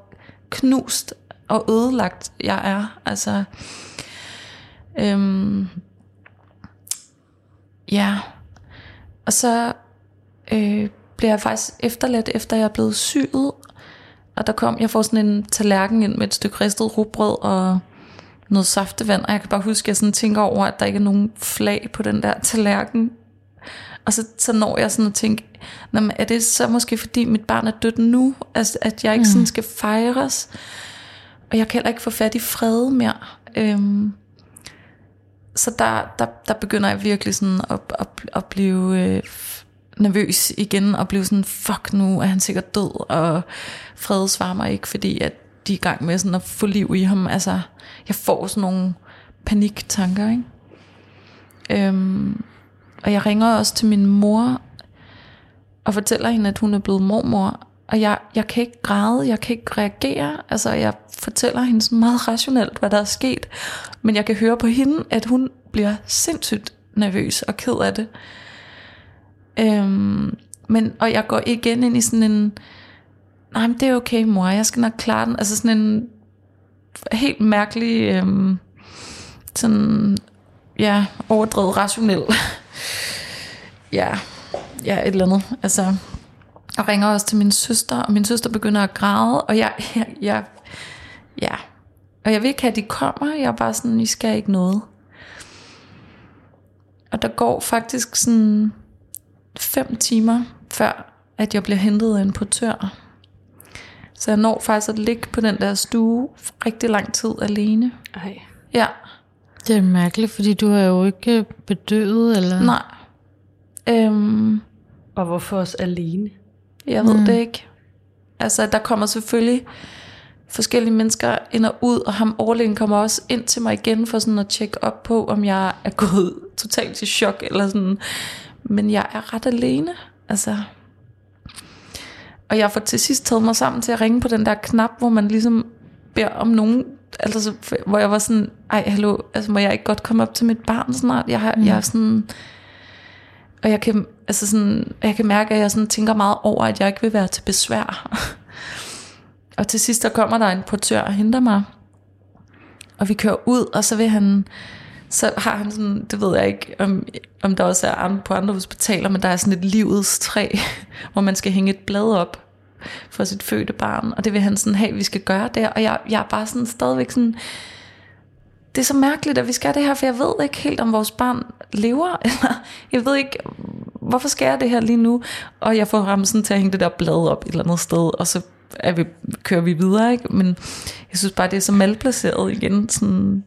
knust og ødelagt jeg er. Altså, øhm, ja. Og så øh, bliver jeg faktisk efterladt, efter jeg er blevet syet. Og der kom, jeg får sådan en tallerken ind med et stykke ristet rugbrød og noget saftevand, og jeg kan bare huske, at jeg sådan tænker over, at der ikke er nogen flag på den der tallerken. Og så, så når jeg sådan at tænke, er det så måske fordi mit barn er dødt nu, altså, at jeg ikke mm. sådan skal fejres? Og jeg kan heller ikke få fat i fred mere. Øhm, så der, der, der begynder jeg virkelig sådan at, at, at blive øh, nervøs igen, og blev sådan, fuck nu er han sikkert død, og fred svarer mig ikke, fordi at de er i gang med sådan at få liv i ham. Altså, jeg får sådan nogle paniktanker, ikke? Øhm, og jeg ringer også til min mor, og fortæller hende, at hun er blevet mormor, og jeg, jeg kan ikke græde, jeg kan ikke reagere. Altså, jeg fortæller hende sådan meget rationelt, hvad der er sket. Men jeg kan høre på hende, at hun bliver sindssygt nervøs og ked af det. Øhm, men, og jeg går igen ind i sådan en, nej, men det er okay mor, jeg skal nok klare den. Altså sådan en helt mærkelig, øhm, sådan, ja, overdrevet rationel. [laughs] ja, ja, et eller andet. Altså, og ringer også til min søster, og min søster begynder at græde, og jeg, jeg, jeg ja, og jeg vil ikke have, at de kommer, jeg er bare sådan, I skal ikke noget. Og der går faktisk sådan fem timer, før at jeg bliver hentet af en portør. Så jeg når faktisk at ligge på den der stue rigtig lang tid alene. Ej. Ja. Det er mærkeligt, fordi du er jo ikke bedøvet, eller? Nej. Øhm, Og hvorfor også alene? Jeg ved mm. det ikke. Altså, der kommer selvfølgelig forskellige mennesker ind og ud, og ham overlægen kommer også ind til mig igen for sådan at tjekke op på, om jeg er gået totalt til chok, eller sådan. Men jeg er ret alene, altså. Og jeg får til sidst taget mig sammen til at ringe på den der knap, hvor man ligesom beder om nogen, altså, hvor jeg var sådan, ej, hallo, altså, må jeg ikke godt komme op til mit barn snart? Jeg, har, mm. jeg er sådan, og jeg kan, altså sådan, jeg kan mærke, at jeg sådan tænker meget over, at jeg ikke vil være til besvær. og til sidst, der kommer der en portør og henter mig. Og vi kører ud, og så vil han, så har han sådan, det ved jeg ikke, om, om der også er andre, på andre hospitaler, men der er sådan et livets træ, [laughs] hvor man skal hænge et blad op for sit fødte barn, og det vil han sådan have, vi skal gøre der, og jeg, jeg er bare sådan stadigvæk sådan, det er så mærkeligt, at vi skal det her, for jeg ved ikke helt, om vores barn lever, [laughs] eller jeg ved ikke, hvorfor skal jeg det her lige nu? Og jeg får ham sådan til at hænge det der blad op et eller andet sted, og så er vi, kører vi videre, ikke? Men jeg synes bare, det er så malplaceret igen. Sådan,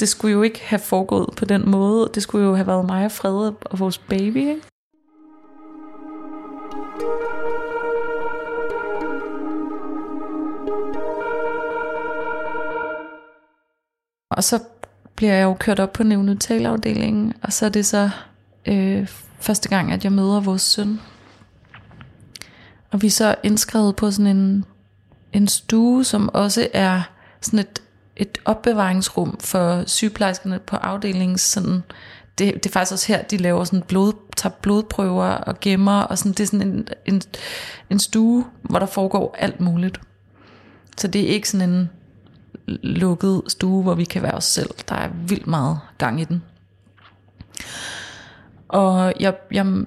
det skulle jo ikke have foregået på den måde. Det skulle jo have været mig og Frede og vores baby, ikke? og så bliver jeg jo kørt op på neonatalafdelingen, og så er det så øh, første gang, at jeg møder vores søn. Og vi er så indskrevet på sådan en, en stue, som også er sådan et, et opbevaringsrum for sygeplejerskerne på afdelingen. Sådan, det, det er faktisk også her, de laver sådan blod, tager blodprøver og gemmer, og sådan, det er sådan en, en, en stue, hvor der foregår alt muligt. Så det er ikke sådan en lukket stue, hvor vi kan være os selv. Der er vildt meget gang i den. Og jeg, jeg,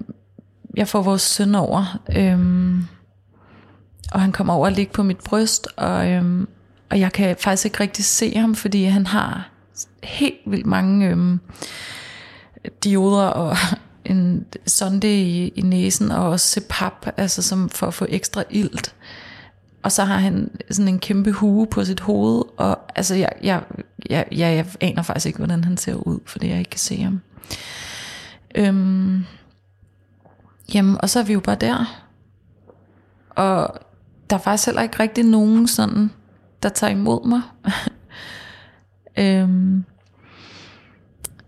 jeg får vores søn over, øhm, og han kommer over og ligger på mit bryst, og, øhm, og jeg kan faktisk ikke rigtig se ham, fordi han har helt vildt mange øhm, dioder og [laughs] en sonde i, i næsen, og også CPAP, altså som for at få ekstra ilt. Og så har han sådan en kæmpe hue på sit hoved, og altså jeg, jeg, jeg, jeg, jeg aner faktisk ikke, hvordan han ser ud, fordi jeg ikke kan se ham. Øhm, jamen, og så er vi jo bare der. Og der er faktisk heller ikke rigtig nogen sådan, der tager imod mig. [laughs] øhm,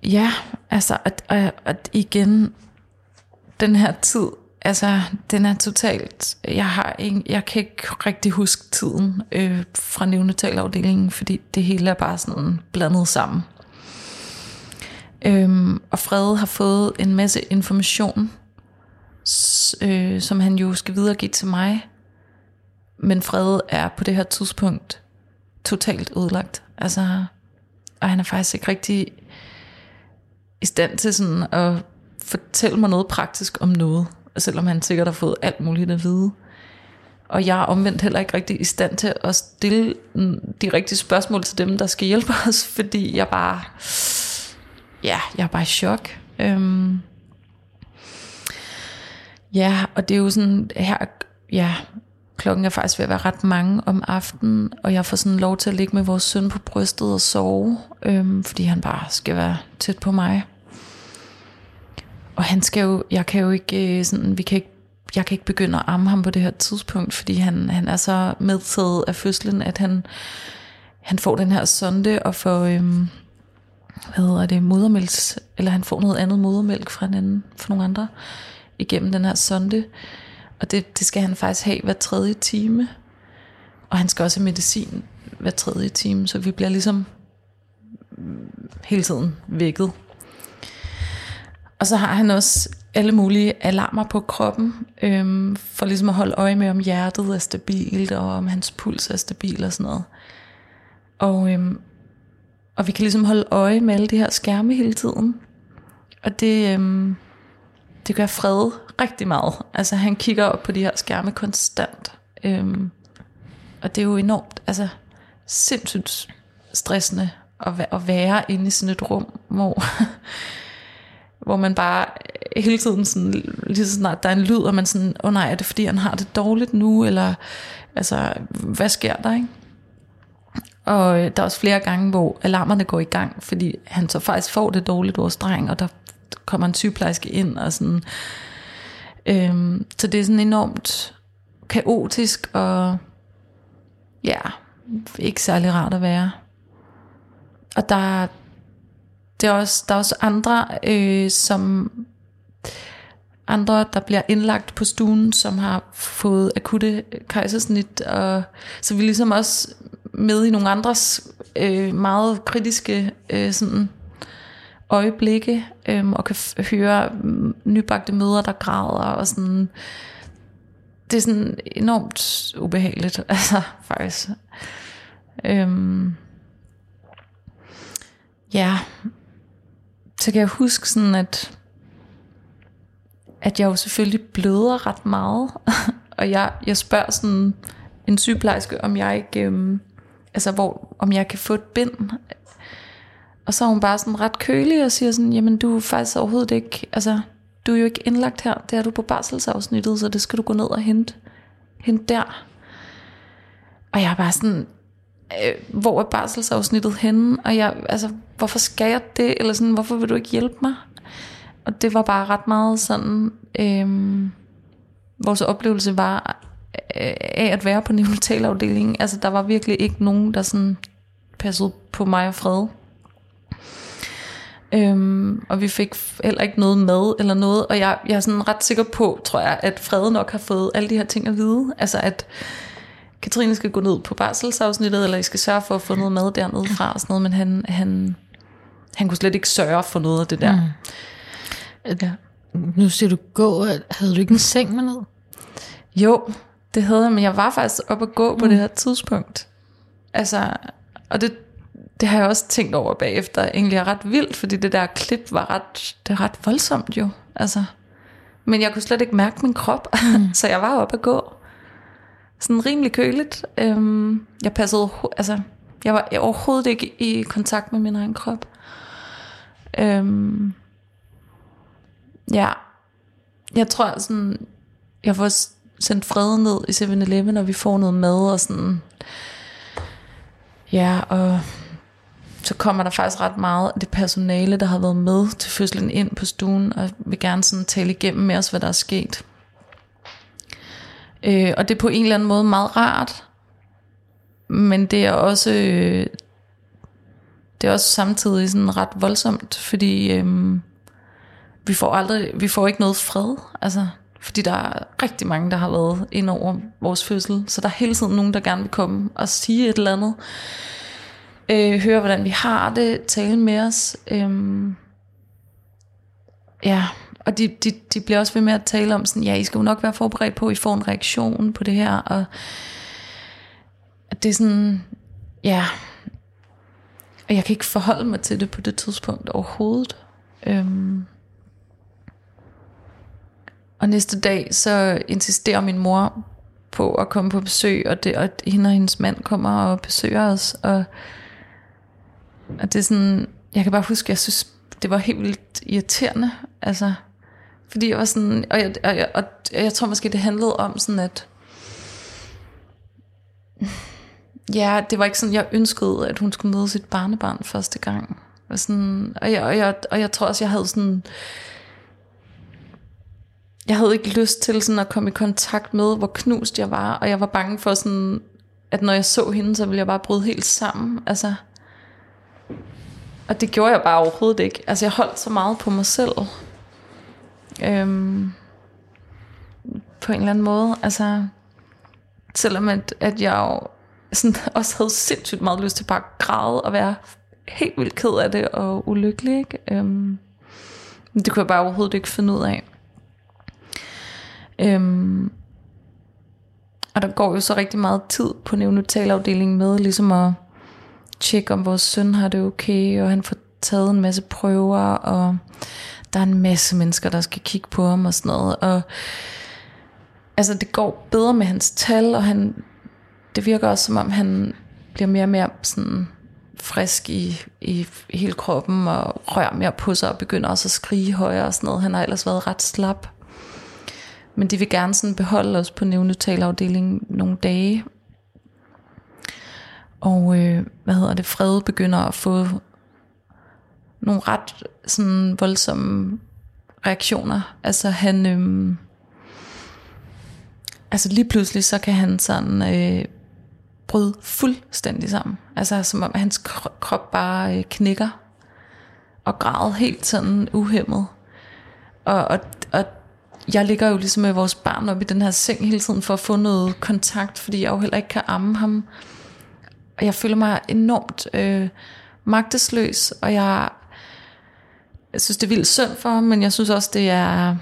ja, altså, at, at, at igen, den her tid, altså, den er totalt, jeg har ikke, jeg kan ikke rigtig huske tiden øh, fra neonatalafdelingen, fordi det hele er bare sådan blandet sammen. Øhm, og Frede har fået en masse information, øh, som han jo skal videregive til mig. Men Fred er på det her tidspunkt totalt udlagt. Altså, og han er faktisk ikke rigtig i stand til sådan at fortælle mig noget praktisk om noget, selvom han sikkert har fået alt muligt at vide. Og jeg er omvendt heller ikke rigtig i stand til at stille de rigtige spørgsmål til dem, der skal hjælpe os, [laughs] fordi jeg bare ja, jeg er bare i chok. Øhm, ja, og det er jo sådan her, ja, klokken er faktisk ved at være ret mange om aftenen, og jeg får sådan lov til at ligge med vores søn på brystet og sove, øhm, fordi han bare skal være tæt på mig. Og han skal jo, jeg kan jo ikke øh, sådan, vi kan ikke, jeg kan ikke begynde at amme ham på det her tidspunkt, fordi han, han er så medtaget af fødslen, at han, han får den her sonde og får, øhm, hvad hedder det, modermælks, eller han får noget andet modermælk fra en anden, fra nogle andre, igennem den her sonde. Og det, det skal han faktisk have hver tredje time. Og han skal også have medicin hver tredje time, så vi bliver ligesom hele tiden vækket. Og så har han også alle mulige alarmer på kroppen, øhm, for ligesom at holde øje med, om hjertet er stabilt, og om hans puls er stabil og sådan noget. Og, øhm, og vi kan ligesom holde øje med alle de her skærme hele tiden. Og det, øhm, det gør Fred rigtig meget. Altså han kigger op på de her skærme konstant. Øhm, og det er jo enormt, altså sindssygt stressende at, at være inde i sådan et rum, hvor, [laughs] hvor man bare hele tiden sådan, lige så snart der er en lyd, og man sådan, åh oh nej, er det fordi han har det dårligt nu, eller altså, hvad sker der, ikke? Og øh, der er også flere gange, hvor alarmerne går i gang, fordi han så faktisk får det dårligt, vores dreng, og der kommer en sygeplejerske ind, og sådan. Øhm, så det er sådan enormt kaotisk, og ja, ikke særlig rart at være. Og der, det er også, der er også andre, øh, som andre, der bliver indlagt på stuen, som har fået akutte kejsersnit, og så vi ligesom også med i nogle andres øh, meget kritiske øh, sådan øjeblikke, øhm, og kan høre mm, nybagte møder, der græder, og sådan, det er sådan enormt ubehageligt, [laughs] altså faktisk. Øhm, ja, så kan jeg huske sådan, at at jeg jo selvfølgelig bløder ret meget, [laughs] og jeg, jeg spørger sådan en sygeplejerske, om jeg ikke, øhm, altså hvor, om jeg kan få et bind. Og så er hun bare sådan ret kølig og siger sådan, jamen du er faktisk overhovedet ikke, altså du er jo ikke indlagt her, det er du på barselsafsnittet, så det skal du gå ned og hente, hente der. Og jeg er bare sådan, øh, hvor er barselsafsnittet henne? Og jeg, altså, hvorfor skal jeg det? Eller sådan, hvorfor vil du ikke hjælpe mig? Og det var bare ret meget sådan, øh, vores oplevelse var øh, af at være på neonatalafdelingen. Altså der var virkelig ikke nogen, der sådan passede på mig og Fred. Øhm, og vi fik heller ikke noget mad eller noget. Og jeg, jeg er sådan ret sikker på, tror jeg, at Frede nok har fået alle de her ting at vide. Altså at Katrine skal gå ned på barselsafsnittet, eller I skal sørge for at få noget mad dernede fra og sådan noget. Men han, han, han kunne slet ikke sørge for noget af det der. Mm. Ja. Nu siger du gå, havde du ikke en seng med ned? Jo, det havde jeg, men jeg var faktisk op at gå på mm. det her tidspunkt. Altså, og det, det har jeg også tænkt over bagefter, egentlig er ret vildt, fordi det der klip var ret, det er ret voldsomt jo. Altså, men jeg kunne slet ikke mærke min krop, mm. [laughs] så jeg var op at gå. Sådan rimelig køligt. Øhm, jeg passede, altså, jeg var overhovedet ikke i kontakt med min egen krop. Øhm, ja, jeg tror sådan, jeg får sendt fred ned i 7-Eleven, og vi får noget mad og sådan, ja, og så kommer der faktisk ret meget af det personale, der har været med til fødslen ind på stuen, og vil gerne sådan tale igennem med os, hvad der er sket. Øh, og det er på en eller anden måde meget rart, men det er også øh, det er også samtidig sådan ret voldsomt, fordi øh, vi får aldrig, vi får ikke noget fred, altså, fordi der er rigtig mange, der har været ind over vores fødsel, så der er hele tiden nogen, der gerne vil komme og sige et eller andet øh, høre, hvordan vi har det, tale med os. Øh, ja, og de, de, de bliver også ved med at tale om sådan, ja, I skal jo nok være forberedt på, at I får en reaktion på det her, og det er sådan, ja, og jeg kan ikke forholde mig til det på det tidspunkt overhovedet. Øhm. Og næste dag, så insisterer min mor på at komme på besøg, og, det, og hende og hendes mand kommer og besøger os, og og det er sådan, jeg kan bare huske, jeg synes, det var helt vildt irriterende, altså, fordi jeg var sådan, og jeg, og jeg, og jeg tror måske, det handlede om sådan, at, ja, det var ikke sådan, jeg ønskede, at hun skulle møde sit barnebarn første gang, og, sådan, og, jeg, og, jeg, og jeg tror også, jeg havde sådan, jeg havde ikke lyst til sådan at komme i kontakt med, hvor knust jeg var, og jeg var bange for sådan, at når jeg så hende, så ville jeg bare bryde helt sammen, altså, og det gjorde jeg bare overhovedet ikke. Altså jeg holdt så meget på mig selv. Øhm, på en eller anden måde. Altså, selvom at, at jeg jo sådan, [laughs] også havde sindssygt meget lyst til bare at græde og være helt vildt ked af det og ulykkelig. Ikke? Øhm, det kunne jeg bare overhovedet ikke finde ud af. Øhm, og der går jo så rigtig meget tid på neonatalafdelingen med ligesom at tjekke, om vores søn har det okay, og han får taget en masse prøver, og der er en masse mennesker, der skal kigge på ham og sådan noget. Og altså, det går bedre med hans tal, og han, det virker også som om, han bliver mere og mere sådan frisk i, i hele kroppen, og rører mere på sig, og begynder også at skrige højere og sådan noget. Han har ellers været ret slap. Men de vil gerne sådan beholde os på neonatalafdelingen nogle dage, og øh, hvad hedder det, Fred begynder at få nogle ret sådan voldsomme reaktioner. Altså han, øh, altså lige pludselig så kan han sådan øh, bryde fuldstændig sammen. Altså som om hans krop bare øh, knækker og græder helt sådan uhemmet. Og, og, og jeg ligger jo ligesom med vores barn op i den her seng hele tiden for at få noget kontakt, fordi jeg jo heller ikke kan amme ham. Og jeg føler mig enormt øh, magtesløs, og jeg, jeg synes, det er vildt synd for ham, men jeg synes også, det er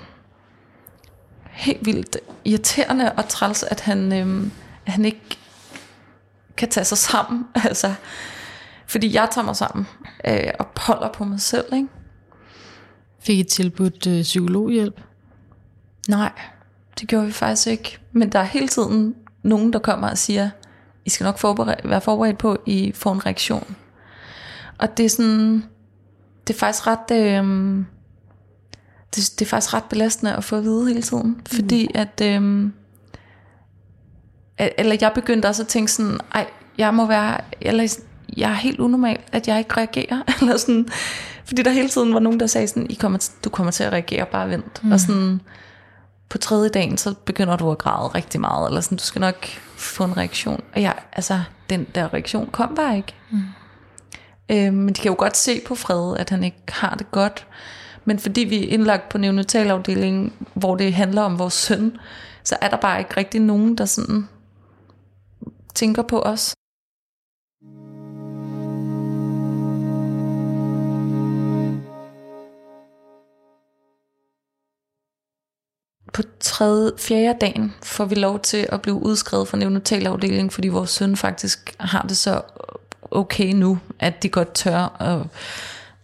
helt vildt irriterende og træls, at han, øh, at han ikke kan tage sig sammen. [laughs] Altså, fordi jeg tager mig sammen øh, og holder på mig selv. Ikke? Fik I tilbudt øh, psykologhjælp? Nej, det gjorde vi faktisk ikke. Men der er hele tiden nogen, der kommer og siger, i skal nok forbered, være forberedt på, at I får en reaktion. Og det er sådan, det er faktisk ret, øh, det, det er faktisk ret belastende at få at vide hele tiden, mm. fordi at, øh, eller jeg begyndte også at tænke sådan, ej, jeg må være, eller jeg er helt unormal, at jeg ikke reagerer, [laughs] eller sådan, fordi der hele tiden var nogen, der sagde sådan, I kommer, du kommer til at reagere, bare vent, mm. og sådan, på tredje dagen, så begynder du at græde rigtig meget, eller sådan, du skal nok få en reaktion. Og jeg, altså, den der reaktion kom bare ikke. Mm. Øh, men de kan jo godt se på Fred, at han ikke har det godt. Men fordi vi er indlagt på neonatalafdelingen, hvor det handler om vores søn, så er der bare ikke rigtig nogen, der sådan tænker på os. På tredje, fjerde dagen får vi lov til at blive udskrevet fra neonatalafdelingen, fordi vores søn faktisk har det så okay nu, at de godt tør at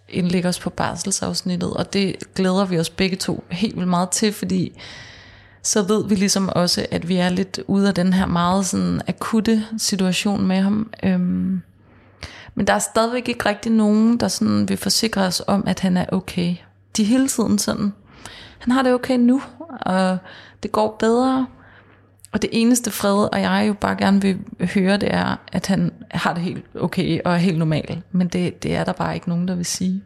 indlægge os på barselsafsnittet, og det glæder vi os begge to helt vildt meget til, fordi så ved vi ligesom også, at vi er lidt ude af den her meget sådan akutte situation med ham. Øhm, men der er stadigvæk ikke rigtig nogen, der sådan vil forsikre os om, at han er okay. De er hele tiden sådan, han har det okay nu, og det går bedre. Og det eneste Fred og jeg jo bare gerne vil høre, det er, at han har det helt okay og er helt normal. Men det, det er der bare ikke nogen, der vil sige.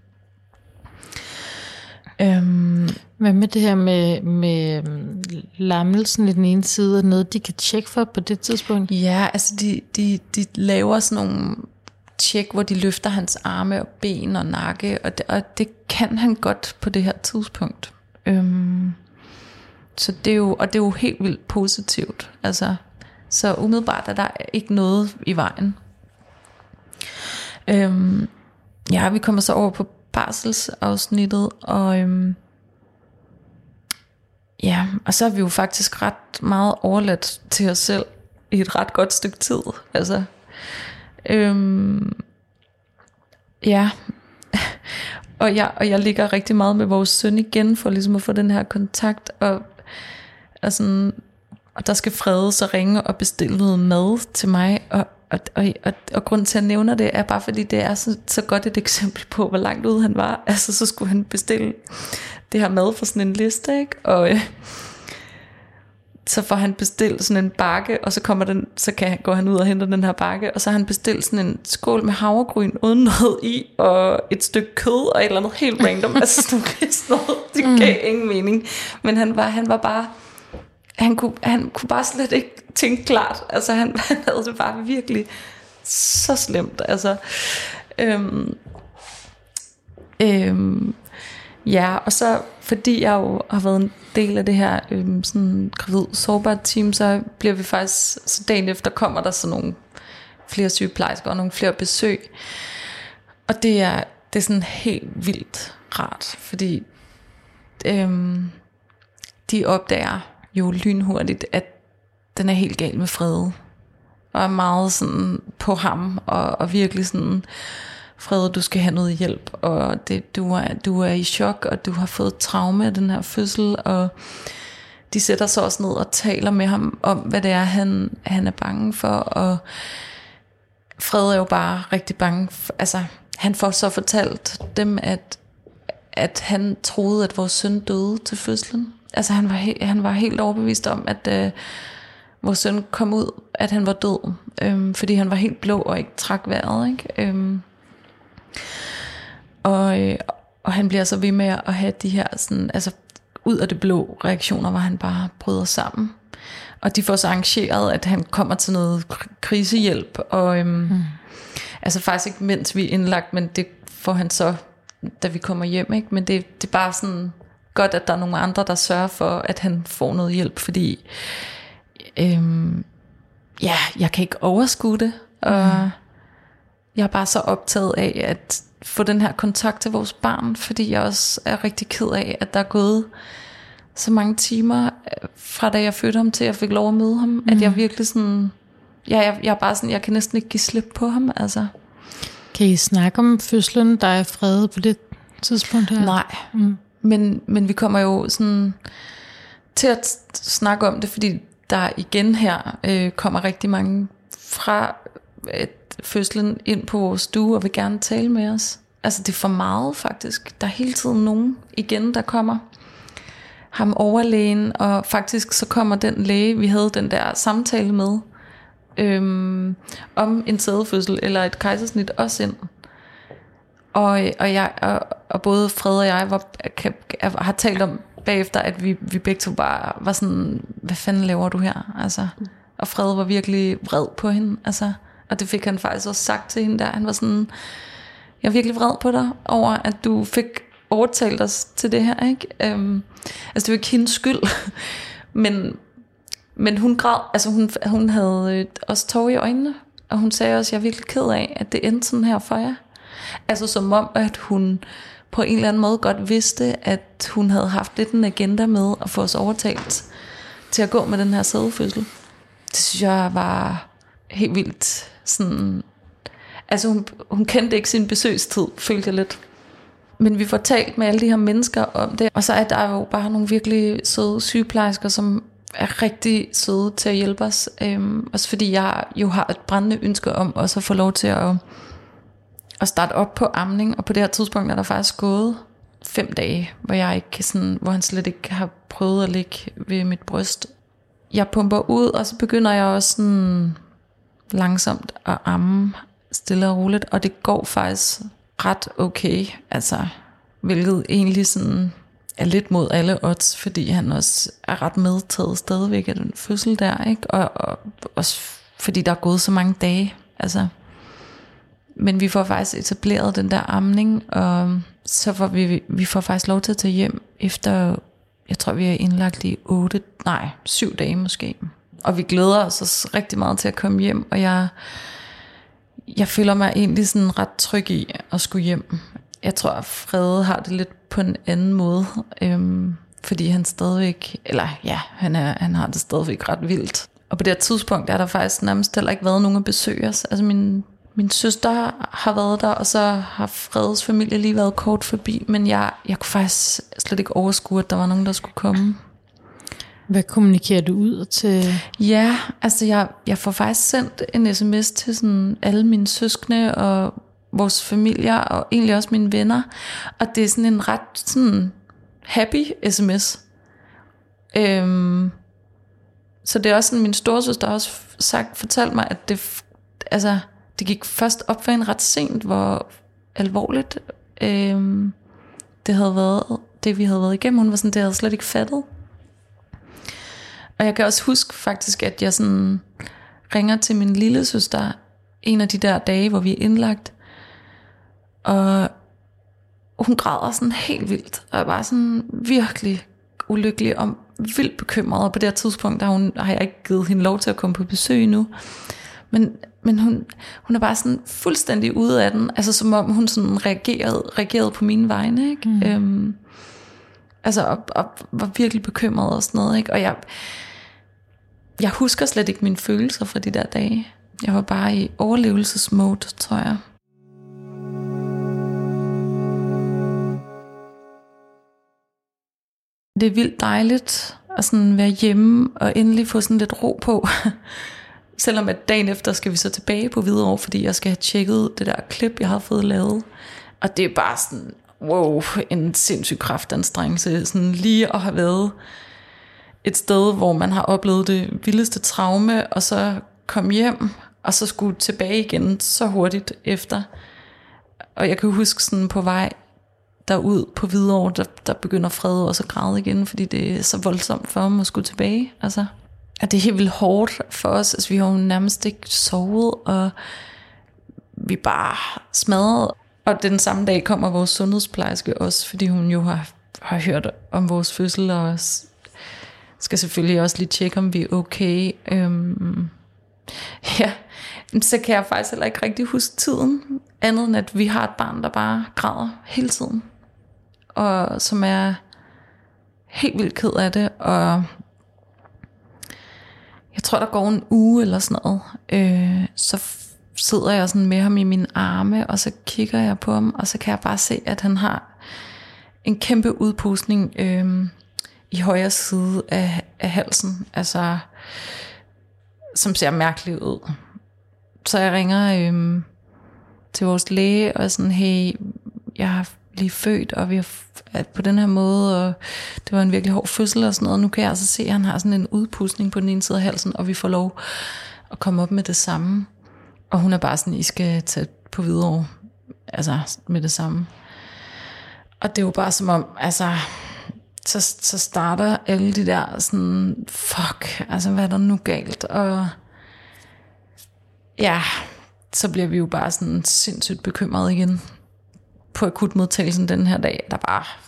Øhm, Hvad med det her med, med øhm, lammelsen i den ene side, er noget, de kan tjekke for på det tidspunkt? Ja, altså de, de, de laver sådan nogle tjek, hvor de løfter hans arme og ben og nakke, og det, og det kan han godt på det her tidspunkt. Øhm, så det er jo, og det er jo helt vildt positivt. Altså, så umiddelbart er der ikke noget i vejen. Øhm, ja, vi kommer så over på barselsafsnittet, og øhm, ja, og så er vi jo faktisk ret meget overladt til os selv i et ret godt stykke tid. Altså, øhm, ja, [laughs] og jeg, og jeg ligger rigtig meget med vores søn igen, for ligesom at få den her kontakt, og, og, sådan, og der skal Frede så ringe og bestille noget mad til mig, og, og, og, og, og grund til at nævne det, er bare fordi det er så, så godt et eksempel på, hvor langt ude han var. Altså så skulle han bestille det her mad for sådan en liste, ikke? Og, øh, så får han bestilt sådan en bakke, og så kommer den, så kan, går han ud og henter den her bakke, og så har han bestilt sådan en skål med havregryn uden noget i, og et stykke kød, og et eller andet helt random, [laughs] altså sådan noget, det gav mm. ingen mening, men han var, han var bare, han kunne, han kunne bare slet ikke tænke klart, altså han, [laughs] han havde det bare virkelig så slemt, altså, øhm, øhm, ja, og så fordi jeg jo har været en del af det her øhm, sådan gravid sårbart team, så bliver vi faktisk, så dagen efter kommer der sådan nogle flere sygeplejersker og nogle flere besøg. Og det er, det er sådan helt vildt rart, fordi øhm, de opdager jo lynhurtigt, at den er helt gal med Frede. Og er meget sådan på ham, og, og virkelig sådan, Frede, du skal have noget hjælp, og det, du, er, du er i chok, og du har fået traume af den her fødsel, og de sætter sig også ned og taler med ham om, hvad det er, han, han er bange for, og Fred er jo bare rigtig bange, for, altså han får så fortalt dem, at, at han troede, at vores søn døde til fødslen. Altså han var, he, han var helt overbevist om, at øh, vores søn kom ud, at han var død, øh, fordi han var helt blå og ikke trak vejret. Ikke? Øh, og, øh, og han bliver så ved med at have de her sådan, altså ud af det blå reaktioner, hvor han bare bryder sammen. Og de får så arrangeret, at han kommer til noget krisehjælp. Og øhm, mm. altså faktisk ikke mens vi er indlagt, men det får han så, da vi kommer hjem. Ikke? Men det, det er bare sådan godt, at der er nogle andre, der sørger for, at han får noget hjælp, fordi øhm, ja, jeg kan ikke overskue det. Og mm. jeg er bare så optaget af, at få den her kontakt til vores barn, fordi jeg også er rigtig ked af, at der er gået så mange timer øh, fra da jeg fødte ham til jeg fik lov at møde ham, mm. at jeg virkelig sådan, ja, jeg, jeg er bare sådan, jeg kan næsten ikke give slip på ham, altså. Kan I snakke om fødslen, der er fredet på det tidspunkt her? Nej, mm men, men vi kommer jo sådan til at snakke om det, fordi der igen her øh, kommer rigtig mange fra øh, fødslen ind på vores stue og vil gerne tale med os. Altså det er for meget faktisk. Der er hele tiden nogen igen, der kommer. Ham overlægen, og faktisk så kommer den læge, vi havde den der samtale med, øhm, om en sædefødsel eller et kejsersnit også ind. Og, og, jeg, og, og både Fred og jeg var, kan, har talt om bagefter, at vi, vi begge to bare var sådan, hvad fanden laver du her? Altså, og Fred var virkelig vred på hende. Altså, og det fik han faktisk også sagt til hende der. Han var sådan, Jeg er virkelig vred på dig over, at du fik overtalt os til det her. Ikke? Øhm, altså det var ikke hendes skyld, [laughs] men, men hun græd, altså hun, hun havde øh, også tårer i øjnene, og hun sagde også, jeg er virkelig ked af, at det endte sådan her for jer. Altså som om, at hun på en eller anden måde godt vidste, at hun havde haft lidt en agenda med at få os overtalt til at gå med den her sædefødsel. Det synes jeg var helt vildt sådan... Altså hun, hun kendte ikke sin besøgstid, følte jeg lidt. Men vi får talt med alle de her mennesker om det, og så er der jo bare nogle virkelig søde sygeplejersker, som er rigtig søde til at hjælpe os. Øhm, også fordi jeg jo har et brændende ønske om også at få lov til at, at starte op på amning, og på det her tidspunkt er der faktisk gået fem dage, hvor jeg ikke sådan, hvor han slet ikke har prøvet at ligge ved mit bryst. Jeg pumper ud, og så begynder jeg også sådan langsomt at amme stille og roligt, og det går faktisk ret okay, altså hvilket egentlig sådan er lidt mod alle odds, fordi han også er ret medtaget stadigvæk af den fødsel der, ikke? Og, og også fordi der er gået så mange dage, altså. Men vi får faktisk etableret den der amning, og så får vi, vi får faktisk lov til at tage hjem efter, jeg tror vi er indlagt i 8, nej, 7 dage måske. Og vi glæder os også rigtig meget til at komme hjem, og jeg, jeg føler mig egentlig sådan ret tryg i at skulle hjem. Jeg tror, at Frede har det lidt på en anden måde, øhm, fordi han stadigvæk, eller ja, han, er, han har det stadigvæk ret vildt. Og på det her tidspunkt er der faktisk nærmest heller ikke været nogen at besøge os. Altså min, min søster har været der, og så har Fredes familie lige været kort forbi, men jeg, jeg kunne faktisk slet ikke overskue, at der var nogen, der skulle komme. Hvad kommunikerer du ud til? Ja, altså jeg, jeg får faktisk sendt en sms til sådan alle mine søskende og vores familier og egentlig også mine venner. Og det er sådan en ret sådan happy sms. Øhm, så det er også sådan, min storesøster har også sagt, fortalt mig, at det, altså, det gik først op for en ret sent, hvor alvorligt øh, det havde været, det vi havde været igennem. Hun var sådan, det havde slet ikke fattet. Og jeg kan også huske faktisk, at jeg sådan ringer til min lille søster en af de der dage, hvor vi er indlagt. Og hun græder sådan helt vildt, og er bare sådan virkelig ulykkelig og vildt bekymret. Og på det her tidspunkt der har, hun, har jeg ikke givet hende lov til at komme på besøg nu. Men, men hun, hun er bare sådan fuldstændig ude af den, altså som om hun sådan reagerede, reagerede på mine vegne, ikke? Mm. Øhm, altså og, og var virkelig bekymret og sådan noget, ikke? Og jeg, jeg husker slet ikke mine følelser fra de der dage. Jeg var bare i overlevelsesmode, tror jeg. Det er vildt dejligt at sådan være hjemme og endelig få sådan lidt ro på. [laughs] Selvom at dagen efter skal vi så tilbage på Hvidovre, fordi jeg skal have tjekket det der klip, jeg har fået lavet. Og det er bare sådan, wow, en sindssyg kraftanstrengelse. Sådan lige at have været et sted, hvor man har oplevet det vildeste traume, og så komme hjem, og så skulle tilbage igen så hurtigt efter. Og jeg kan huske sådan på vej derud på Hvidovre, der, der begynder Fred også at græde igen, fordi det er så voldsomt for ham at skulle tilbage. Altså, at det er helt vildt hårdt for os. Altså, vi har jo nærmest ikke sovet, og vi er bare smadret. Og den samme dag kommer vores sundhedsplejerske også, fordi hun jo har, har hørt om vores fødsel, og skal selvfølgelig også lige tjekke, om vi er okay. Øhm, [laughs] ja, så kan jeg faktisk heller ikke rigtig huske tiden, andet end at vi har et barn, der bare græder hele tiden og som er helt vildt ked af det, og jeg tror, der går en uge eller sådan noget, øh, så sidder jeg sådan med ham i mine arme, og så kigger jeg på ham, og så kan jeg bare se, at han har en kæmpe udpustning øh, i højre side af, af halsen, altså som ser mærkeligt ud. Så jeg ringer øh, til vores læge og sådan, hey, jeg har lige født, og vi har at på den her måde, og det var en virkelig hård fødsel og sådan noget. Nu kan jeg altså se, at han har sådan en udpustning på den ene side af halsen, og vi får lov at komme op med det samme. Og hun er bare sådan, I skal tage på videre, altså med det samme. Og det er jo bare som om, altså, så, så starter alle de der sådan, fuck, altså hvad er der nu galt? Og ja, så bliver vi jo bare sådan sindssygt bekymrede igen på akutmodtagelsen den her dag, der var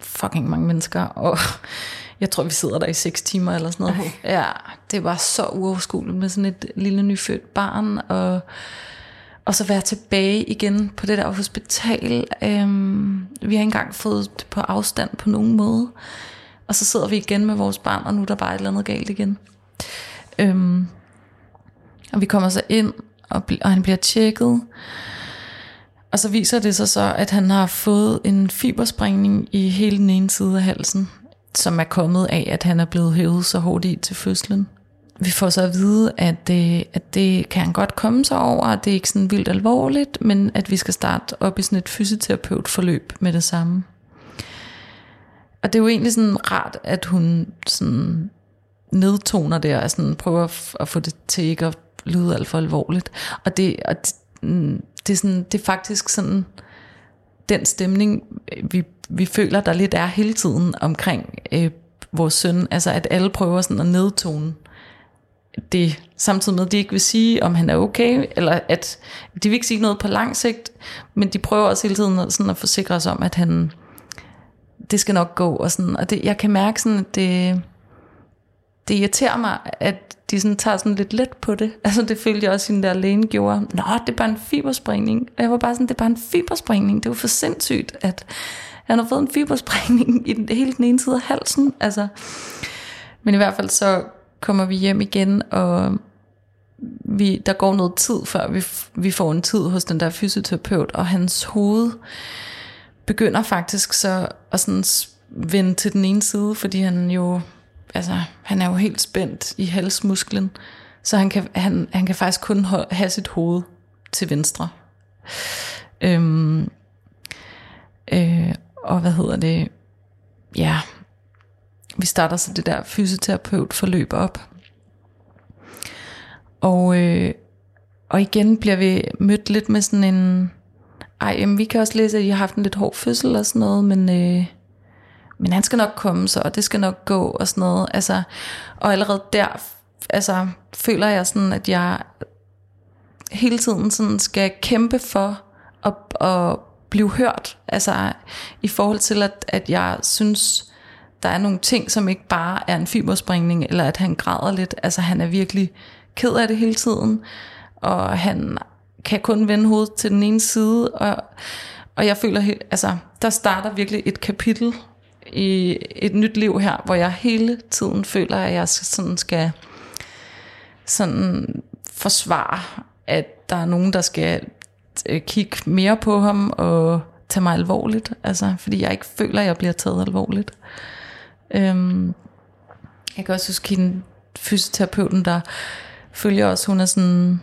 fucking mange mennesker, og jeg tror, vi sidder der i 6 timer eller sådan noget. Okay. Ja, det var så uoverskueligt med sådan et lille nyfødt barn, og, og så være tilbage igen på det der hospital. Øhm, vi har ikke engang fået det på afstand på nogen måde. Og så sidder vi igen med vores barn, og nu er der bare et eller andet galt igen. Øhm, og vi kommer så ind, og, og han bliver tjekket. Og så viser det sig så, at han har fået en fibersprængning i hele den ene side af halsen, som er kommet af, at han er blevet hævet så hårdt i til fødslen. Vi får så at vide, at det, at det kan han godt komme sig over, at det er ikke sådan vildt alvorligt, men at vi skal starte op i sådan et fysioterapeutforløb med det samme. Og det er jo egentlig sådan rart, at hun sådan nedtoner det, og sådan prøver at få det til ikke at lyde alt for alvorligt. Og det, og det, mm, det, er, sådan, det er faktisk sådan den stemning, vi, vi føler, der lidt er hele tiden omkring øh, vores søn. Altså at alle prøver sådan at nedtone det, samtidig med, at de ikke vil sige, om han er okay, eller at de vil ikke sige noget på lang sigt, men de prøver også hele tiden sådan at forsikre os om, at han, det skal nok gå, og sådan, og det, jeg kan mærke sådan, at det, det irriterer mig, at de sådan tager sådan lidt let på det. [laughs] Altså det følte jeg også, at der lægen gjorde. Nå, det er bare en fibersprængning. Og jeg var bare sådan, det er bare en fibersprængning. Det var for sindssygt, at han har fået en fibersprængning i den, hele den ene side af halsen. Altså. Men i hvert fald så kommer vi hjem igen, og vi, der går noget tid, før vi, vi får en tid hos den der fysioterapeut, og hans hoved begynder faktisk så at sådan vende til den ene side, fordi han jo altså, han er jo helt spændt i halsmusklen, så han kan, han, han kan faktisk kun have sit hoved til venstre. Øhm, øh, og hvad hedder det? Ja, vi starter så det der fysioterapeut forløb op. Og, øh, og igen bliver vi mødt lidt med sådan en, ej, jamen, vi kan også læse, at I har haft en lidt hård fødsel og sådan noget, men øh, men han skal nok komme så, og det skal nok gå, og sådan noget. Altså, og allerede der altså, føler jeg sådan, at jeg hele tiden sådan skal kæmpe for at, at blive hørt. Altså i forhold til, at, at jeg synes, der er nogle ting, som ikke bare er en fiberspringning, eller at han græder lidt. Altså han er virkelig ked af det hele tiden, og han kan kun vende hovedet til den ene side, og, og jeg føler, altså der starter virkelig et kapitel i et nyt liv her, hvor jeg hele tiden føler, at jeg sådan skal sådan forsvare, at der er nogen, der skal øh, kigge mere på ham og tage mig alvorligt. Altså, fordi jeg ikke føler, at jeg bliver taget alvorligt. Øhm, jeg kan også huske hende, fysioterapeuten, der følger os, hun er sådan...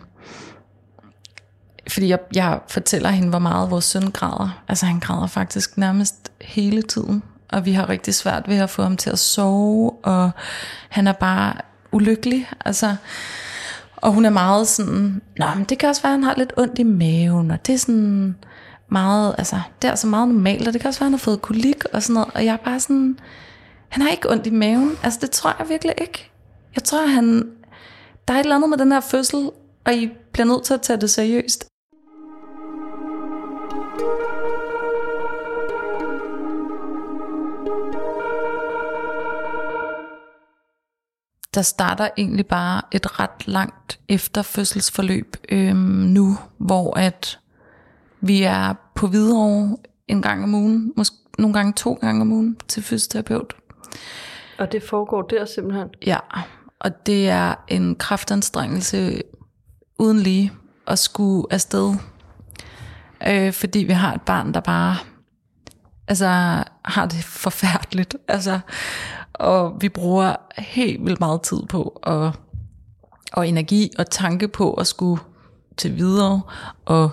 Fordi jeg, jeg fortæller hende, hvor meget vores søn græder. Altså han græder faktisk nærmest hele tiden og vi har rigtig svært ved at få ham til at sove, og han er bare ulykkelig, altså, og hun er meget sådan, Nå, men det kan også være, at han har lidt ondt i maven, og det er sådan meget, altså, det er altså meget normalt, og det kan også være, at han har fået kolik og sådan noget, og jeg er bare sådan, han har ikke ondt i maven, altså det tror jeg virkelig ikke. Jeg tror, han, der er et eller andet med den her fødsel, og I bliver nødt til at tage det seriøst. Der starter egentlig bare et ret langt efterfødselsforløb øhm, nu, hvor at vi er på videre en gang om ugen, måske nogle gange to gange om ugen til fysioterapeut. Og det foregår der simpelthen? Ja, og det er en kraftanstrengelse uden lige at skulle afsted. Øh, fordi vi har et barn, der bare altså, har det forfærdeligt. Altså, og vi bruger helt vildt meget tid på og, og energi og tanke på at skulle til videre og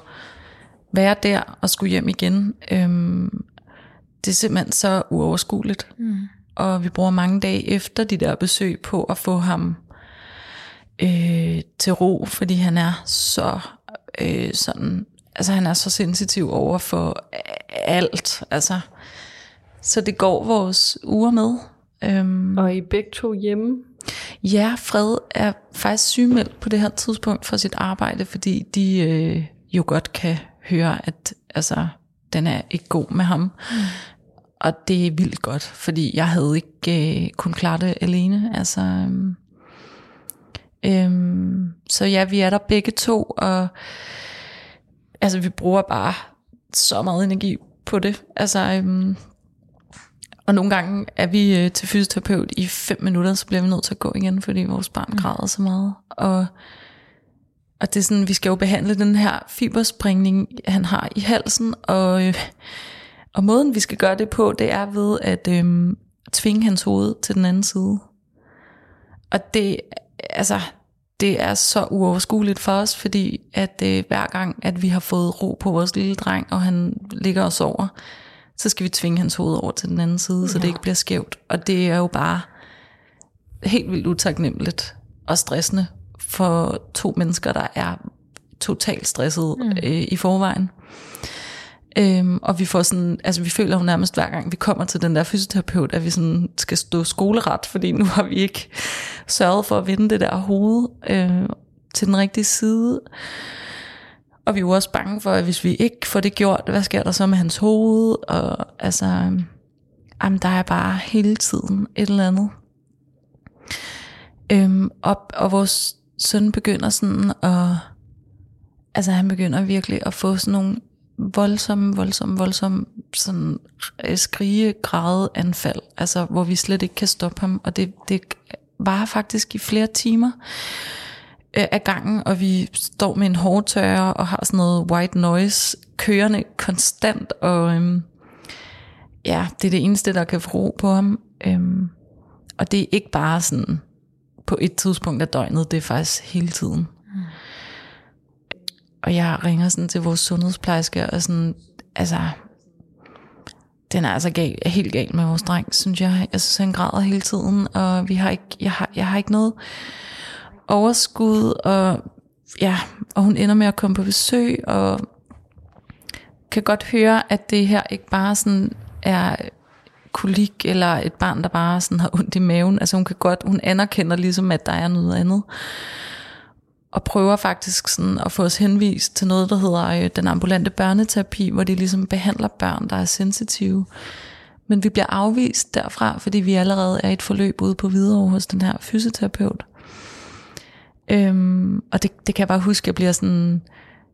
være der og skulle hjem igen. Øhm, det er simpelthen så uoverskueligt. Mm. Og vi bruger mange dage efter de der besøg på at få ham øh, til ro, fordi han er så øh, sådan, altså han er så sensitiv over for alt. Altså, så det går vores uger med. Øhm, og I begge to hjemme? Ja, Fred er faktisk sygemeldt på det her tidspunkt for sit arbejde, fordi de øh, jo godt kan høre, at altså, den er ikke god med ham. Mm. Og det er vildt godt, fordi jeg havde ikke øh, kun klare det alene. Altså, øhm, øhm, så ja, vi er der begge to, og altså, vi bruger bare så meget energi på det. Altså, øhm, og nogle gange er vi øh, til fysioterapeut i fem minutter, så bliver vi nødt til at gå igen, fordi vores barn mm. græder så meget. Og, og det er sådan, vi skal jo behandle den her fiberspringning, han har i halsen, og, øh, og måden vi skal gøre det på, det er ved at øh, tvinge hans hoved til den anden side. Og det, altså, det er så uoverskueligt for os, fordi at øh, hver gang, at vi har fået ro på vores lille dreng, og han ligger og sover, så skal vi tvinge hans hoved over til den anden side, ja. så det ikke bliver skævt. Og det er jo bare helt vildt utaknemmeligt og stressende for to mennesker, der er totalt stresset mm. øh, i forvejen. Øhm, og vi får sådan, altså vi føler jo nærmest hver gang vi kommer til den der fysioterapeut, at vi sådan skal stå skoleret, fordi nu har vi ikke sørget for at vende det der hoved øh, til den rigtige side. Og vi er jo også bange for, at hvis vi ikke får det gjort, hvad sker der så med hans hoved? Og altså, jamen, der er bare hele tiden et eller andet. Øhm, og, og vores søn begynder sådan at, altså han begynder virkelig at få sådan nogle voldsomme, voldsomme, voldsomme sådan øh, skrige, græde anfald, altså hvor vi slet ikke kan stoppe ham, og det, det var faktisk i flere timer af gangen, og vi står med en hårdtørre og har sådan noget white noise kørende konstant, og øhm, ja, det er det eneste, der kan få ro på ham. Øhm, og det er ikke bare sådan på et tidspunkt af døgnet, det er faktisk hele tiden. Mm. Og jeg ringer sådan til vores sundhedsplejerske, og sådan, altså, den er altså gal, helt gal med vores dreng, synes jeg. Jeg synes, han græder hele tiden, og vi har ikke, jeg, har, jeg har ikke noget overskud, og ja, og hun ender med at komme på besøg, og kan godt høre, at det her ikke bare sådan er kolik, eller et barn, der bare sådan har ondt i maven. Altså hun kan godt, hun anerkender ligesom, at der er noget andet. Og prøver faktisk sådan at få os henvist til noget, der hedder øh, den ambulante børneterapi, hvor de ligesom behandler børn, der er sensitive. Men vi bliver afvist derfra, fordi vi allerede er i et forløb ude på videre hos den her fysioterapeut. Øhm, og det, det kan jeg bare huske, at jeg bliver sådan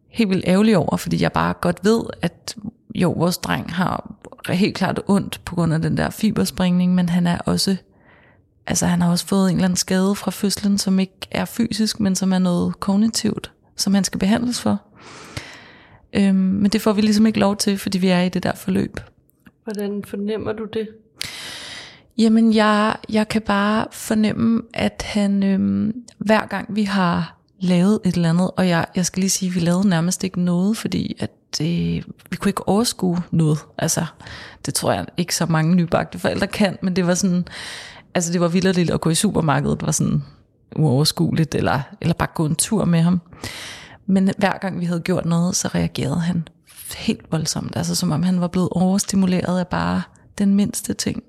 helt vildt ærgerlig over, fordi jeg bare godt ved, at jo, vores dreng har helt klart ondt på grund af den der fiberspringning, men han er også, altså han har også fået en eller anden skade fra fødslen, som ikke er fysisk, men som er noget kognitivt, som han skal behandles for. Øhm, men det får vi ligesom ikke lov til, fordi vi er i det der forløb. Hvordan fornemmer du det? Jamen, jeg, jeg kan bare fornemme, at han øhm, hver gang vi har lavet et eller andet, og jeg, jeg skal lige sige, at vi lavede nærmest ikke noget, fordi at øh, vi kunne ikke overskue noget. Altså, det tror jeg ikke så mange nybagte forældre kan, men det var sådan, altså det var vildt at gå i supermarkedet, det var sådan uoverskueligt, eller, eller bare gå en tur med ham. Men hver gang vi havde gjort noget, så reagerede han helt voldsomt, altså som om han var blevet overstimuleret af bare den mindste ting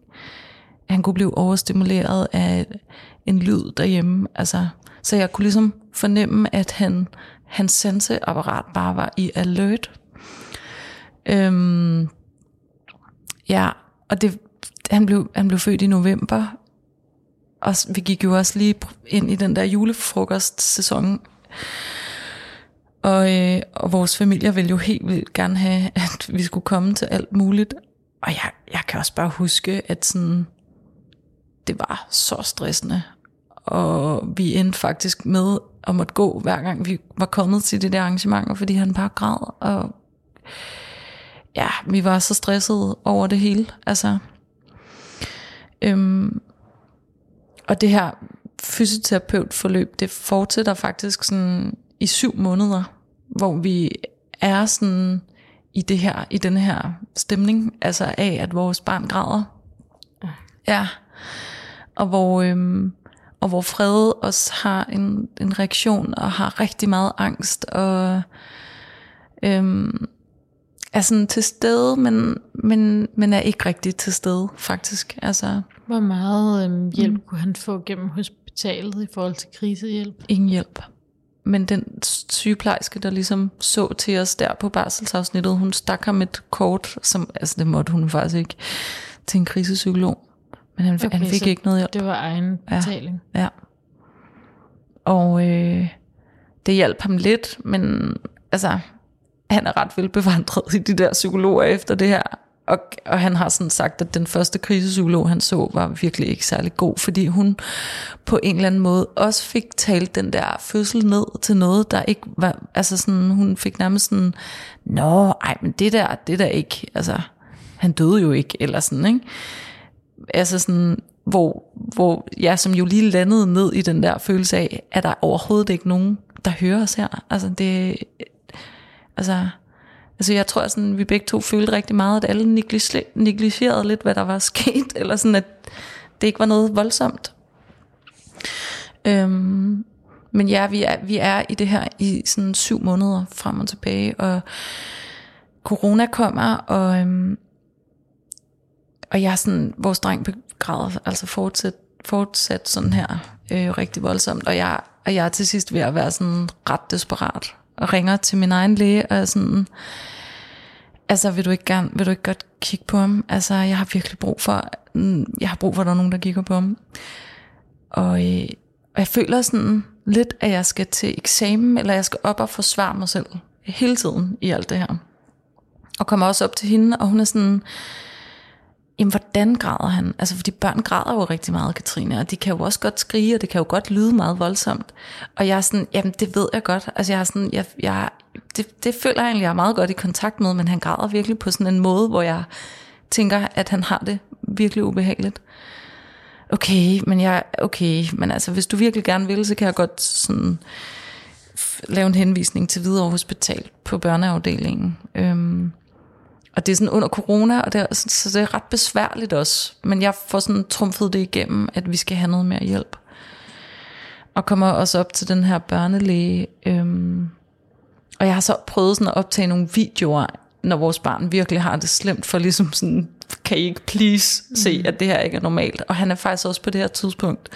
han kunne blive overstimuleret af en lyd derhjemme. Altså, så jeg kunne ligesom fornemme, at han, hans senseapparat bare var i alert. Øhm, ja, og det, han, blev, han blev født i november, og vi gik jo også lige ind i den der julefrokostsæson. Og, øh, og vores familie ville jo helt vildt gerne have, at vi skulle komme til alt muligt. Og jeg, jeg kan også bare huske, at sådan, det var så stressende. Og vi endte faktisk med at måtte gå, hver gang vi var kommet til det der arrangementer, fordi han bare græd. Og ja, vi var så stressede over det hele. Altså, øhm, og det her fysioterapeutforløb, det fortsætter faktisk sådan i syv måneder, hvor vi er sådan i det her, i den her stemning, altså af, at vores barn græder. Ja og hvor, øhm, og hvor Fred også har en, en reaktion og har rigtig meget angst og øhm, er sådan til stede, men, men, men er ikke rigtig til stede faktisk. Altså, Hvor meget øhm, hjælp mm. kunne han få gennem hospitalet i forhold til krisehjælp? Ingen hjælp. men den sygeplejerske, der ligesom så til os der på barselsafsnittet, hun stak ham et kort, som, altså det måtte hun faktisk ikke, til en krisepsykolog. Men han, okay, han fik ikke noget hjælp. Det var egen betaling. Ja. ja. Og øh, det hjalp ham lidt, men altså, han er ret velbevandret i de der psykologer efter det her. Og, og han har sådan sagt, at den første krisepsykolog, han så, var virkelig ikke særlig god, fordi hun på en eller anden måde også fik talt den der fødsel ned til noget, der ikke var, altså sådan, hun fik nærmest sådan, nå, ej, men det der, det der ikke, altså, han døde jo ikke, eller sådan, ikke? Altså sådan, hvor, hvor jeg som jo lige landede ned i den der følelse af, at der overhovedet ikke nogen, der hører os her. Altså det, altså, altså jeg tror sådan, vi begge to følte rigtig meget, at alle negligerede lidt, hvad der var sket, [laughs] eller sådan, at det ikke var noget voldsomt. Øhm, men ja, vi er, vi er i det her i sådan syv måneder frem og tilbage, og corona kommer, og, øhm, og jeg er sådan, vores dreng begræder altså fortsat, fortsat sådan her øh, rigtig voldsomt, og jeg, og jeg er til sidst ved at være sådan ret desperat, og ringer til min egen læge, og er sådan, altså vil du ikke gerne, vil du ikke godt kigge på ham? Altså jeg har virkelig brug for, mm, jeg har brug for, at der er nogen, der kigger på ham. Og, øh, og jeg føler sådan lidt, at jeg skal til eksamen, eller jeg skal op og forsvare mig selv hele tiden i alt det her. Og kommer også op til hende, og hun er sådan, jamen hvordan græder han? Altså fordi børn græder jo rigtig meget, Katrine, og de kan jo også godt skrige, og det kan jo godt lyde meget voldsomt. Og jeg er sådan, jamen det ved jeg godt. Altså jeg er sådan, jeg, jeg, det, det føler jeg egentlig, jeg er meget godt i kontakt med, men han græder virkelig på sådan en måde, hvor jeg tænker, at han har det virkelig ubehageligt. Okay, men jeg, okay, men altså hvis du virkelig gerne vil, så kan jeg godt sådan lave en henvisning til Hvidovre Hospital på børneafdelingen. Øhm, og det er sådan under corona, og det er, så det er ret besværligt også. Men jeg får sådan trumfet det igennem, at vi skal have noget mere hjælp. Og kommer også op til den her børnelæge. Øhm, og jeg har så prøvet sådan at optage nogle videoer, når vores barn virkelig har det slemt, for ligesom sådan, kan I ikke please se, mm. at det her ikke er normalt. Og han er faktisk også på det her tidspunkt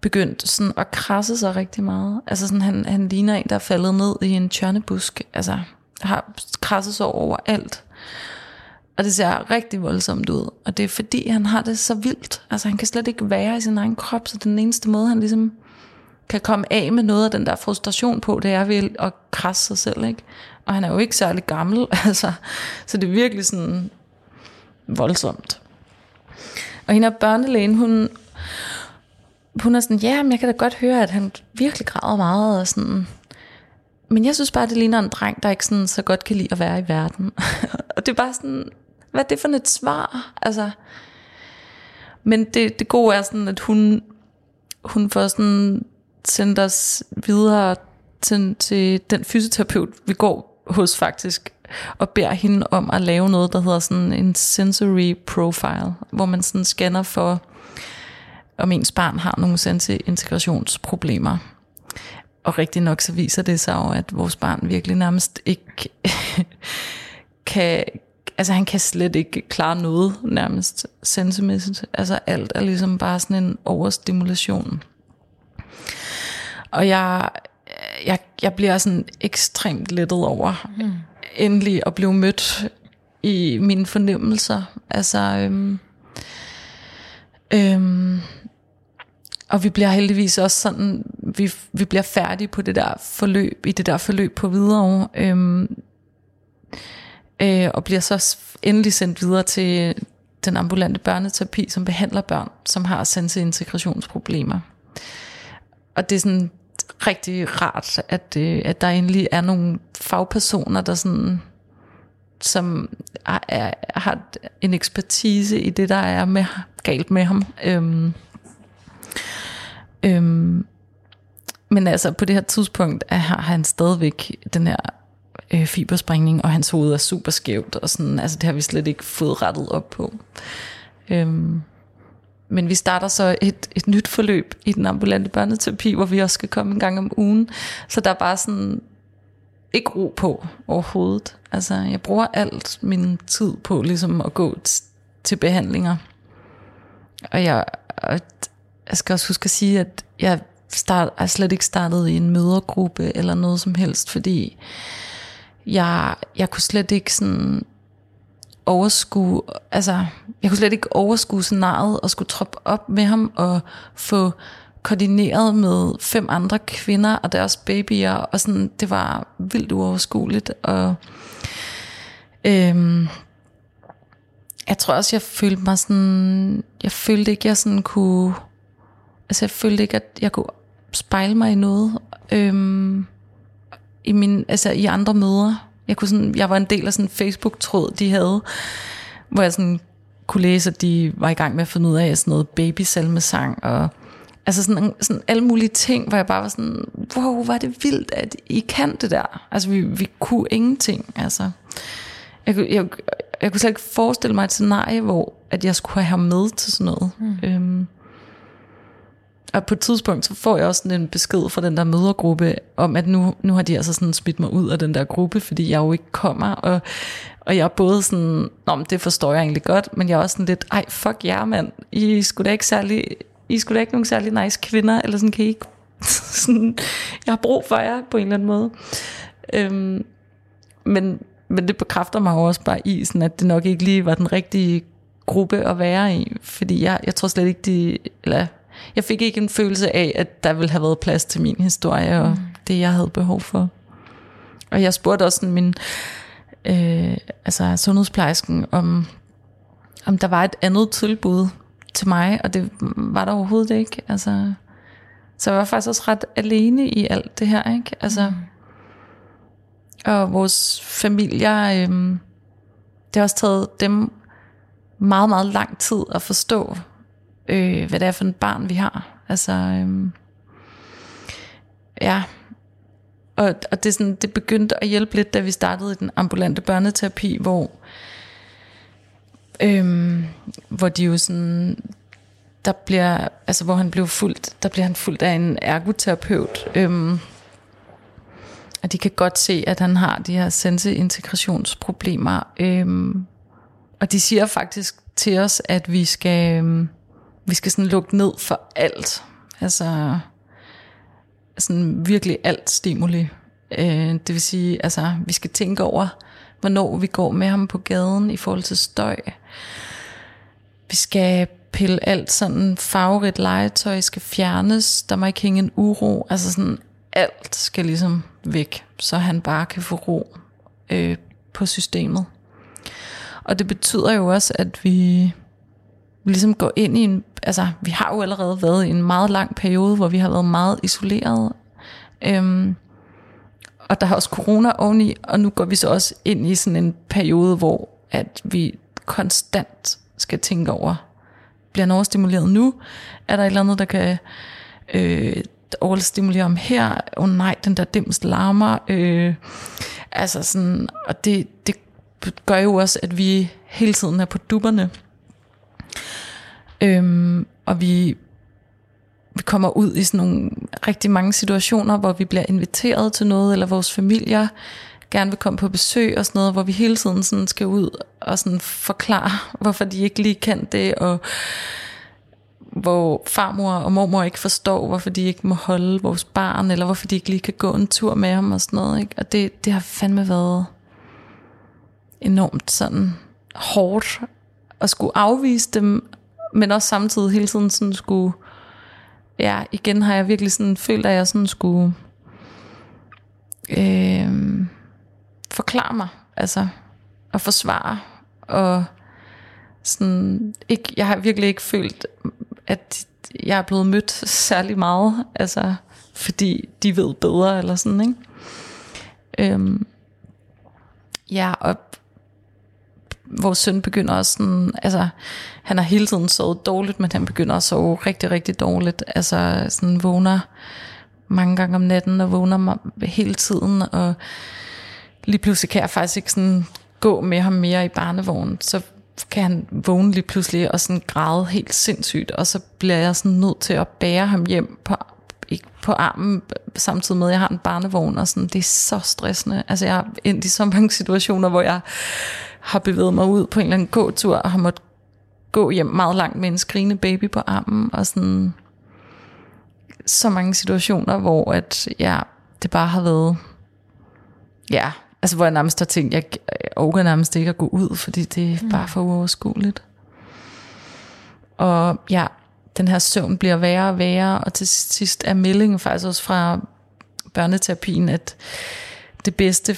begyndt sådan at krasse sig rigtig meget. Altså sådan, han, han ligner en, der er faldet ned i en tjørnebusk. Altså, har krasset sig over alt. Og det ser rigtig voldsomt ud. Og det er fordi, han har det så vildt. Altså han kan slet ikke være i sin egen krop, så den eneste måde, han ligesom kan komme af med noget af den der frustration på, det er ved at krasse sig selv, ikke? Og han er jo ikke særlig gammel, [laughs] altså. Så det er virkelig sådan voldsomt. Og hende af børnelægen, hun, hun er sådan, ja, men jeg kan da godt høre, at han virkelig græder meget, og sådan, men jeg synes bare, det ligner en dreng, der ikke sådan så godt kan lide at være i verden. [laughs] og det er bare sådan, hvad er det for et svar? Altså, men det, det gode er sådan, at hun, hun får sådan sendt os videre til, til den fysioterapeut, vi går hos faktisk, og beder hende om at lave noget, der hedder sådan en sensory profile, hvor man sådan scanner for, om ens barn har nogle integrationsproblemer. Og rigtig nok så viser det sig jo, at vores barn virkelig nærmest ikke [laughs] kan, altså han kan slet ikke klare noget nærmest sensemæssigt. Altså alt er ligesom bare sådan en overstimulation. Og jeg, jeg, jeg bliver sådan ekstremt lettet over mm. endelig at blive mødt i mine fornemmelser. Altså, øhm, øhm, og vi bliver heldigvis også sådan, vi, vi bliver færdige på det der forløb, i det der forløb på videre, øhm, øh, og bliver så endelig sendt videre til den ambulante børneterapi, som behandler børn, som har integrationsproblemer. Og det er sådan rigtig rart, at, øh, at der endelig er nogle fagpersoner, der sådan, som er, er, har en ekspertise i det, der er med, galt med ham. Øhm, Øhm, men altså på det her tidspunkt er, har han stadigvæk den her øh, fiberspringning, og hans hoved er super skævt, og sådan, altså det har vi slet ikke fået rettet op på. Øhm, men vi starter så et, et nyt forløb i den ambulante børneterapi, hvor vi også skal komme en gang om ugen. Så der er bare sådan ikke ro på overhovedet. Altså jeg bruger alt min tid på ligesom at gå til behandlinger. Og jeg, og jeg skal også huske at sige, at jeg start, er slet ikke startet i en mødergruppe eller noget som helst, fordi jeg, jeg kunne slet ikke sådan overskue, altså, jeg kunne slet ikke overskue scenariet og skulle troppe op med ham og få koordineret med fem andre kvinder og deres babyer, og sådan, det var vildt uoverskueligt, og øhm, jeg tror også, jeg følte mig sådan, jeg følte ikke, jeg sådan kunne, altså jeg følte ikke, at jeg kunne spejle mig i noget, øhm, i, min, altså i andre møder. Jeg, kunne sådan, jeg var en del af sådan en Facebook-tråd, de havde, hvor jeg sådan kunne læse, at de var i gang med at finde ud af sådan noget babysalmesang, og altså sådan, sådan alle mulige ting, hvor jeg bare var sådan, wow, var det vildt, at I kan det der. Altså vi, vi kunne ingenting, altså. Jeg, jeg, jeg, jeg kunne slet ikke forestille mig et scenarie, hvor at jeg skulle have ham med til sådan noget. Mm. Øhm, og på et tidspunkt, så får jeg også sådan en besked fra den der mødergruppe, om at nu, nu har de altså sådan smidt mig ud af den der gruppe, fordi jeg jo ikke kommer, og, og jeg er både sådan, Nå, men det forstår jeg egentlig godt, men jeg er også sådan lidt, ej fuck jer mand, I skulle da ikke særlig, I skulle da ikke nogen særlig nice kvinder, eller sådan kan I ikke, [laughs] sådan, jeg har brug for jer på en eller anden måde. Øhm, men, men det bekræfter mig også bare i, sådan at det nok ikke lige var den rigtige gruppe at være i, fordi jeg, jeg tror slet ikke, de, eller jeg fik ikke en følelse af, at der ville have været plads til min historie, og mm. det jeg havde behov for. Og jeg spurgte også sådan min, øh, altså sundhedsplejersken, om, om der var et andet tilbud til mig, og det var der overhovedet ikke. Altså, så jeg var faktisk også ret alene i alt det her, ikke? Altså, mm. Og vores familier, øh, det har også taget dem meget, meget lang tid at forstå, øh, hvad det er for et barn, vi har. Altså, øh, ja. Og, og det, sådan, det begyndte at hjælpe lidt, da vi startede i den ambulante børneterapi, hvor, øh, hvor de jo sådan, der bliver, altså hvor han blev fuldt, der bliver han fuldt af en ergoterapeut, øh, og de kan godt se, at han har de her senseintegrationsproblemer. Øhm, og de siger faktisk til os, at vi skal, øhm, vi skal sådan lukke ned for alt. Altså sådan virkelig alt stimuli. Øh, det vil sige, altså vi skal tænke over, hvornår vi går med ham på gaden i forhold til støj. Vi skal pille alt sådan farverigt legetøj skal fjernes. Der må ikke hænge en uro. Altså sådan alt skal ligesom væk, så han bare kan få ro øh, på systemet. Og det betyder jo også, at vi ligesom går ind i en, altså vi har jo allerede været i en meget lang periode, hvor vi har været meget isoleret. Øhm, og der har også corona oveni, og nu går vi så også ind i sådan en periode, hvor at vi konstant skal tænke over, bliver han overstimuleret nu? Er der et eller andet, der kan øh, overstimulere om her? Åh oh, nej, den der dims larmer. Øh, altså sådan, og det, det gør jo også, at vi hele tiden er på dupperne. Øhm, og vi, vi kommer ud i sådan nogle rigtig mange situationer, hvor vi bliver inviteret til noget, eller vores familier gerne vil komme på besøg og sådan noget, hvor vi hele tiden sådan skal ud og sådan forklare, [laughs] hvorfor de ikke lige kan det, og hvor farmor og mormor ikke forstår, hvorfor de ikke må holde vores barn, eller hvorfor de ikke lige kan gå en tur med ham og sådan noget. Ikke? Og det, det har fandme været enormt sådan hårdt at skulle afvise dem, men også samtidig hele tiden sådan skulle, ja, igen har jeg virkelig sådan følt, at jeg sådan skulle øh, forklare mig, altså, og forsvare, og sådan, ikke, jeg har virkelig ikke følt, at jeg er blevet mødt [laughs] særlig meget, altså, fordi de ved bedre, eller sådan, ikke? Øhm, ja, og vores søn begynder også sådan, altså, han har hele tiden sovet dårligt, men han begynder at sove rigtig, rigtig dårligt. Altså, sådan vågner mange gange om natten, og vågner hele tiden, og lige pludselig kan jeg faktisk ikke sådan gå med ham mere i barnevognen, så kan han vågne lige pludselig og sådan græde helt sindssygt, og så bliver jeg sådan nødt til at bære ham hjem på, på armen, samtidig med, at jeg har en barnevogn, og sådan, det er så stressende. Altså jeg er endt i så mange situationer, hvor jeg har bevæget mig ud på en eller anden gåtur, og har måttet gå hjem meget langt med en skrigende baby på armen, og sådan, så mange situationer, hvor at, ja, det bare har været, ja, altså hvor jeg nærmest har tænkt, jeg overgår nærmest ikke at gå ud, fordi det er bare for uoverskueligt. Og ja, den her søvn bliver værre og værre, og til sidst er meldingen faktisk også fra børneterapien, at det bedste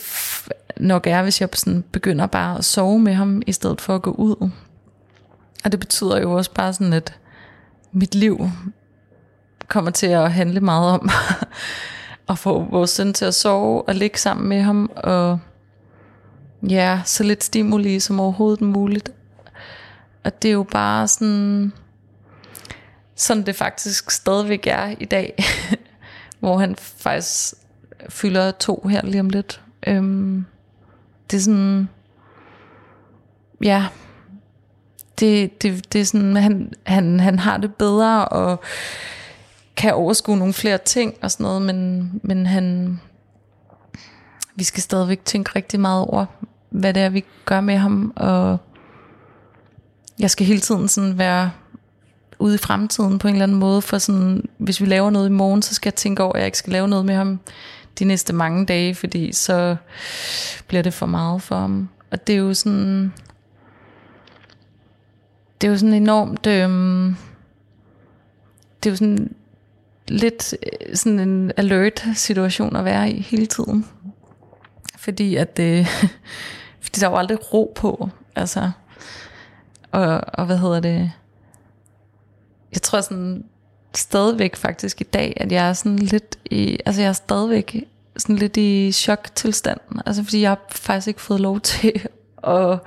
nok er, hvis jeg sådan begynder bare at sove med ham, i stedet for at gå ud. Og det betyder jo også bare sådan, at mit liv kommer til at handle meget om [laughs] at få vores søn til at sove og ligge sammen med ham, og ja, så lidt stimuli som overhovedet muligt. Og det er jo bare sådan, sådan det faktisk stadigvæk er i dag, [laughs] hvor han faktisk fylder to her lige om lidt. Øhm, det er sådan, ja, det, det, det er sådan, han, han, han har det bedre, og kan overskue nogle flere ting og sådan noget, men, men han, vi skal stadigvæk tænke rigtig meget over, hvad det er, vi gør med ham, og jeg skal hele tiden sådan være ude i fremtiden på en eller anden måde, for sådan, hvis vi laver noget i morgen, så skal jeg tænke over, at jeg ikke skal lave noget med ham de næste mange dage, fordi så bliver det for meget for ham. Og det er jo sådan, det er jo sådan enormt, øhm, det er jo sådan lidt øh, sådan en alert situation at være i hele tiden. Fordi at det, øh, [laughs] fordi der er jo aldrig ro på, altså, og, og hvad hedder det, jeg tror sådan stadigvæk faktisk i dag, at jeg er sådan lidt i, altså jeg er stadigvæk sådan lidt i choktilstand, altså fordi jeg har faktisk ikke fået lov [laughs] til at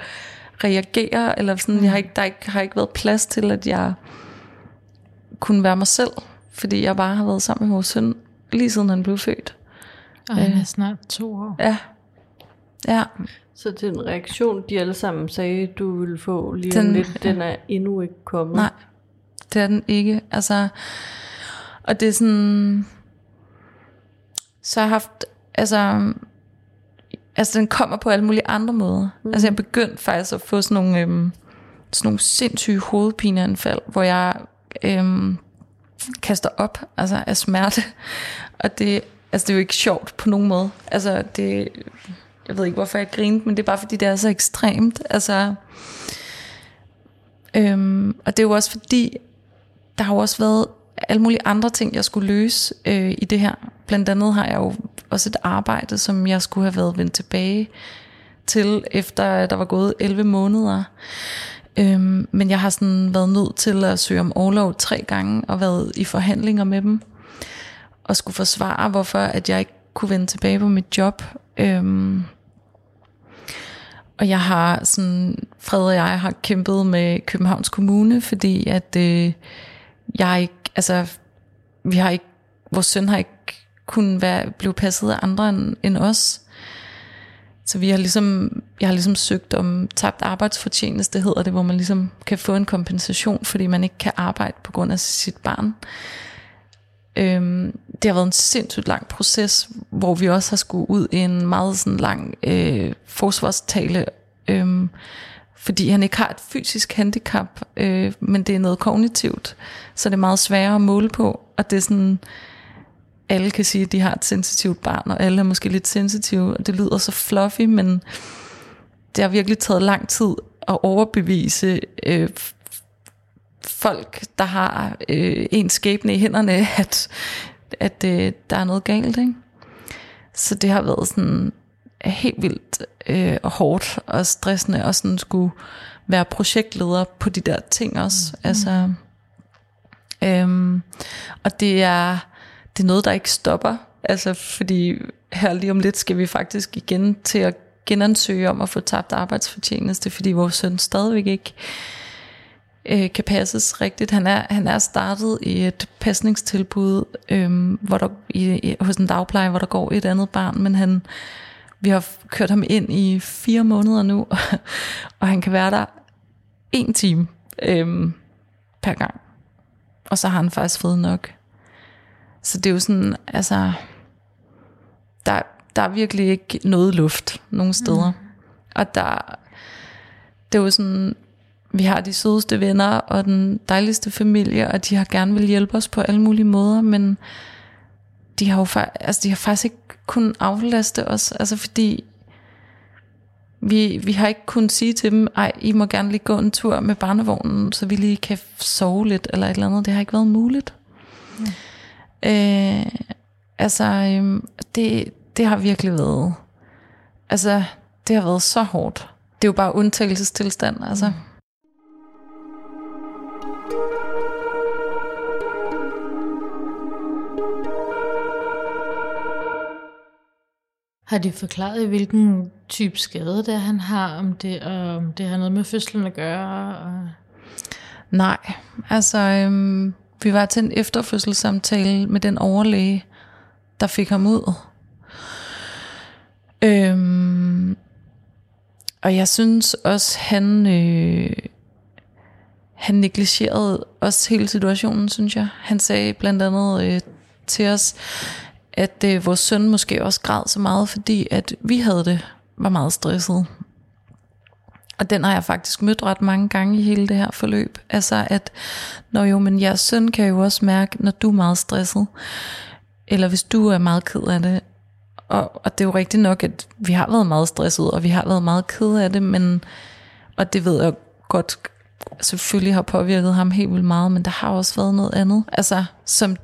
reagere, eller sådan, jeg har ikke, der ikke, har ikke været plads til, at jeg kunne være mig selv, fordi jeg bare har været sammen med vores søn, lige siden han blev født. Og han er snart to år. Ja. Ja. Så den reaktion, de alle sammen sagde, du ville få lige Den- den, lidt, den er endnu ikke kommet. Nej, det er den ikke. Altså, og det er sådan... Så jeg har haft... Altså, altså den kommer på alle mulige andre måder. Mm. Altså jeg begyndte faktisk at få sådan nogle, øhm, sådan nogle sindssyge hovedpineanfald, hvor jeg øhm, kaster op altså af smerte. Og det, altså det er jo ikke sjovt på nogen måde. Altså det, jeg ved ikke hvorfor jeg grinte, men det er bare fordi det er så ekstremt. Altså, øhm, og det er jo også fordi, der har jo også været alle mulige andre ting, jeg skulle løse øh, i det her. Blandt andet har jeg jo også et arbejde, som jeg skulle have været vendt tilbage til, efter der var gået 11 måneder. Øhm, men jeg har sådan været nødt til at søge om overlov tre gange, og været i forhandlinger med dem, og skulle forsvare, hvorfor at jeg ikke kunne vende tilbage på mit job. Øhm, og jeg har sådan, Fred og jeg har kæmpet med Københavns Kommune, fordi at øh, jeg ikke, altså, vi har ikke, vores søn har ikke kunnet være, blive passet af andre end, end os. Så vi har ligesom, jeg har ligesom søgt om tabt arbejdsfortjeneste, hedder det, hvor man ligesom kan få en kompensation, fordi man ikke kan arbejde på grund af sit barn. Øhm, det har været en sindssygt lang proces, hvor vi også har skulle ud i en meget sådan lang øh, forsvarstale, øh, fordi han ikke har et fysisk handicap, øh, men det er noget kognitivt, så det er meget sværere at måle på, og det er sådan, alle kan sige, at de har et sensitivt barn, og alle er måske lidt sensitive, og det lyder så fluffy, men det har virkelig taget lang tid at overbevise øh, folk, der har øh, en skæbne i hænderne, at, at øh, der er noget galt. Ikke? Så det har været sådan helt vildt øh, og hårdt og stressende, og sådan skulle være projektleder på de der ting også. Mm. Altså, øhm, og det er, det er noget, der ikke stopper. Altså, fordi her lige om lidt skal vi faktisk igen til at genansøge om at få tabt arbejdsfortjeneste, fordi vores søn stadigvæk ikke øh, kan passes rigtigt. Han er, han er startet i et pasningstilbud øh, hvor der, i, i, hos en dagpleje, hvor der går et andet barn, men han, vi har kørt ham ind i fire måneder nu, [laughs] og han kan være der en time øh, per gang. Og så har han faktisk fået nok. Så det er jo sådan, altså, der, der er virkelig ikke noget luft nogen steder. Mm. Og der, det er jo sådan, vi har de sødeste venner og den dejligste familie, og de har gerne vil hjælpe os på alle mulige måder, men de har jo fa- altså, de har faktisk ikke kunnet aflaste os, altså fordi vi, vi har ikke kunnet sige til dem, ej, I må gerne lige gå en tur med barnevognen, så vi lige kan sove lidt, eller et eller andet. Det har ikke været muligt. Mm. Øh, altså, øhm, det, det har virkelig været, altså, det har været så hårdt. Det er jo bare undtagelsestilstand, altså. Mm. Har de forklaret, hvilken type skade det er, han har, om det, og om det har noget med fødslen at gøre? Og... Nej, altså øhm, vi var til en efterfødselssamtale med den overlæge, der fik ham ud. Øhm, og jeg synes også, han, øh, han negligerede også hele situationen, synes jeg. Han sagde blandt andet øh, til os, at øh, vores søn måske også græd så meget, fordi at vi havde det, var meget stresset. Og den har jeg faktisk mødt ret mange gange i hele det her forløb. Altså at, når jo, men jeres søn kan jo også mærke, når du er meget stresset, eller hvis du er meget ked af det. Og, og det er jo rigtigt nok, at vi har været meget stresset, og vi har været meget ked af det, men, og det ved jeg godt, selvfølgelig har påvirket ham helt vildt meget, men der har også været noget andet, altså som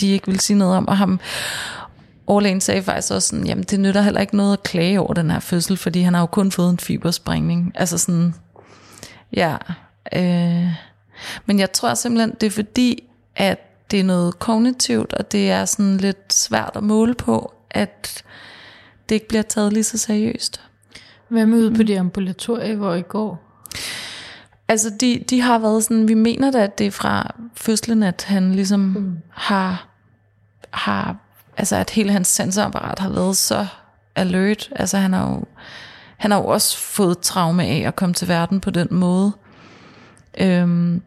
de ikke ville sige noget om, og ham, overlægen sagde faktisk også sådan, jamen det nytter heller ikke noget at klage over den her fødsel, fordi han har jo kun fået en fibersprængning. Altså sådan, ja. Øh, men jeg tror simpelthen, det er fordi, at det er noget kognitivt, og det er sådan lidt svært at måle på, at det ikke bliver taget lige så seriøst. Hvad med ude på det ambulatorie, hvor I går? Altså, de, de har været sådan, vi mener da, at det er fra fødslen, at han ligesom mm. har, har, altså at hele hans sensorapparat har været så alert. Altså, han har jo, han har jo også fået traume af at komme til verden på den måde. Øhm,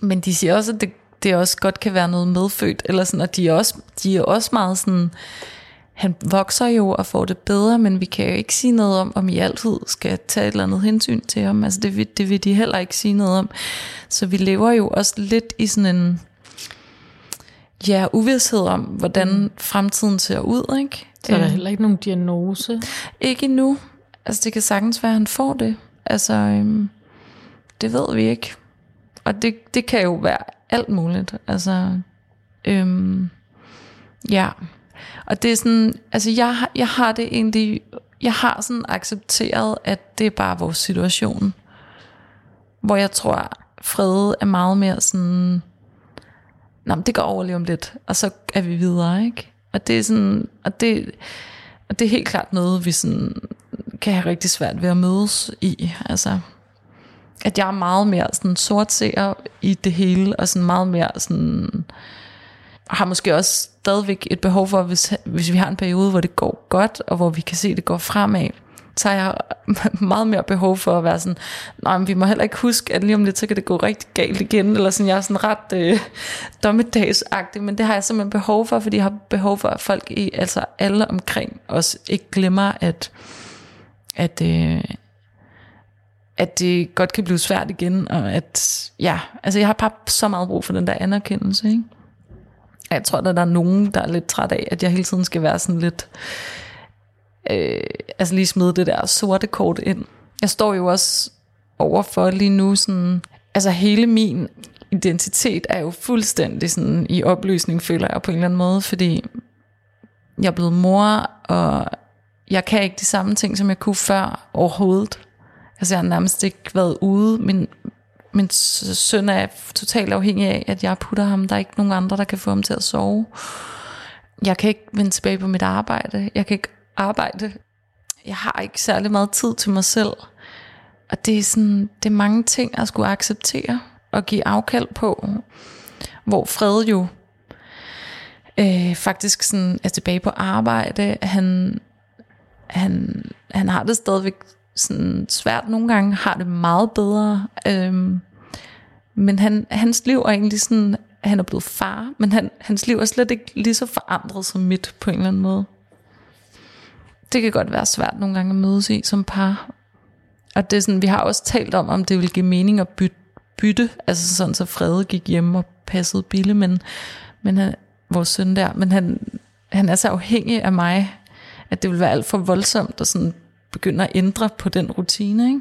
men de siger også, at det, det også godt kan være noget medfødt, eller sådan, og de er også, de er også meget sådan, han vokser jo og får det bedre, men vi kan jo ikke sige noget om, om I altid skal tage et eller andet hensyn til ham. Altså det vil, det vil de heller ikke sige noget om. Så vi lever jo også lidt i sådan en ja, uvidshed om, hvordan mm. fremtiden ser ud. Ikke? Så er der heller ikke nogen diagnose? Ikke endnu. Altså det kan sagtens være, at han får det. Altså øhm, det ved vi ikke. Og det, det kan jo være alt muligt. Altså øhm, ja. Og det er sådan, altså jeg, jeg har det egentlig, jeg har sådan accepteret, at det er bare vores situation. Hvor jeg tror, fred er meget mere sådan, Nå, det går over lige om lidt, og så er vi videre, ikke? Og det er sådan, og det, og det er helt klart noget, vi sådan kan have rigtig svært ved at mødes i. Altså, at jeg er meget mere sådan sortseer i det hele, og sådan meget mere sådan, har måske også stadigvæk et behov for, hvis, hvis vi har en periode, hvor det går godt, og hvor vi kan se, at det går fremad, så har jeg [laughs] meget mere behov for at være sådan, nej, men vi må heller ikke huske, at lige om lidt, så kan det gå rigtig galt igen, eller sådan, jeg er sådan ret øh, [laughs] dommedagsagtig, men det har jeg simpelthen behov for, fordi jeg har behov for, at folk i, altså alle omkring os, ikke glemmer, at, at, øh, at det godt kan blive svært igen, og at, ja, altså jeg har bare så meget brug for den der anerkendelse, ikke? Jeg tror, at der er nogen, der er lidt træt af, at jeg hele tiden skal være sådan lidt... Øh, altså lige smide det der sorte kort ind. Jeg står jo også overfor lige nu sådan... Altså hele min identitet er jo fuldstændig sådan i opløsning, føler jeg på en eller anden måde, fordi jeg er blevet mor, og jeg kan ikke de samme ting, som jeg kunne før overhovedet. Altså jeg har nærmest ikke været ude. Min, min søn er totalt afhængig af, at jeg putter ham. Der er ikke nogen andre, der kan få ham til at sove. Jeg kan ikke vende tilbage på mit arbejde. Jeg kan ikke arbejde. Jeg har ikke særlig meget tid til mig selv. Og det er, sådan, det er mange ting, jeg skulle acceptere og give afkald på. Hvor Fred jo øh, faktisk sådan er tilbage på arbejde. Han, han, han har det stadigvæk sådan svært nogle gange, har det meget bedre. Øhm, men han, hans liv er egentlig sådan, han er blevet far, men han, hans liv er slet ikke lige så forandret som mit på en eller anden måde. Det kan godt være svært nogle gange at mødes i som par. Og det er sådan, vi har også talt om, om det vil give mening at bytte, bytte altså sådan, så Frede gik hjem og passede Bille, men, men han, vores søn der, men han, han er så afhængig af mig, at det vil være alt for voldsomt at sådan begynde at ændre på den rutine, ikke?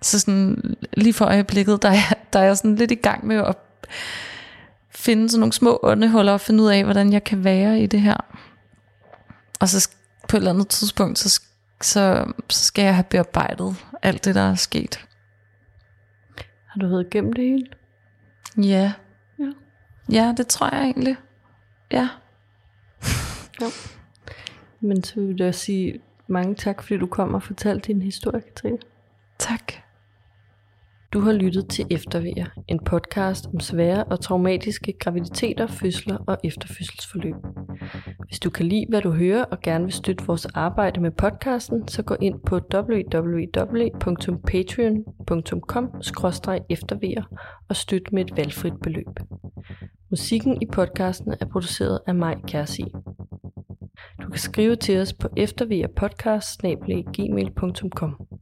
Så sådan, lige for øjeblikket, der er, der er jeg sådan lidt i gang med at finde sådan nogle små åndehuller og finde ud af, hvordan jeg kan være i det her. Og så på et eller andet tidspunkt, så, så, så skal jeg have bearbejdet alt det, der er sket. Har du været igennem det hele? Ja. Ja. Ja, det tror jeg egentlig. Ja. Ja. Men så vil jeg sige mange tak, fordi du kom og fortalte din historie, Katrine. Tak. Du har lyttet til Eftervejer, en podcast om svære og traumatiske graviditeter, fødsler og efterfødselsforløb. Hvis du kan lide, hvad du hører og gerne vil støtte vores arbejde med podcasten, så gå ind på www.patreon.com-eftervejer og støt med et valgfrit beløb. Musikken i podcasten er produceret af mig, Kærsi. Du kan skrive til os på eftervejerpodcast.gmail.com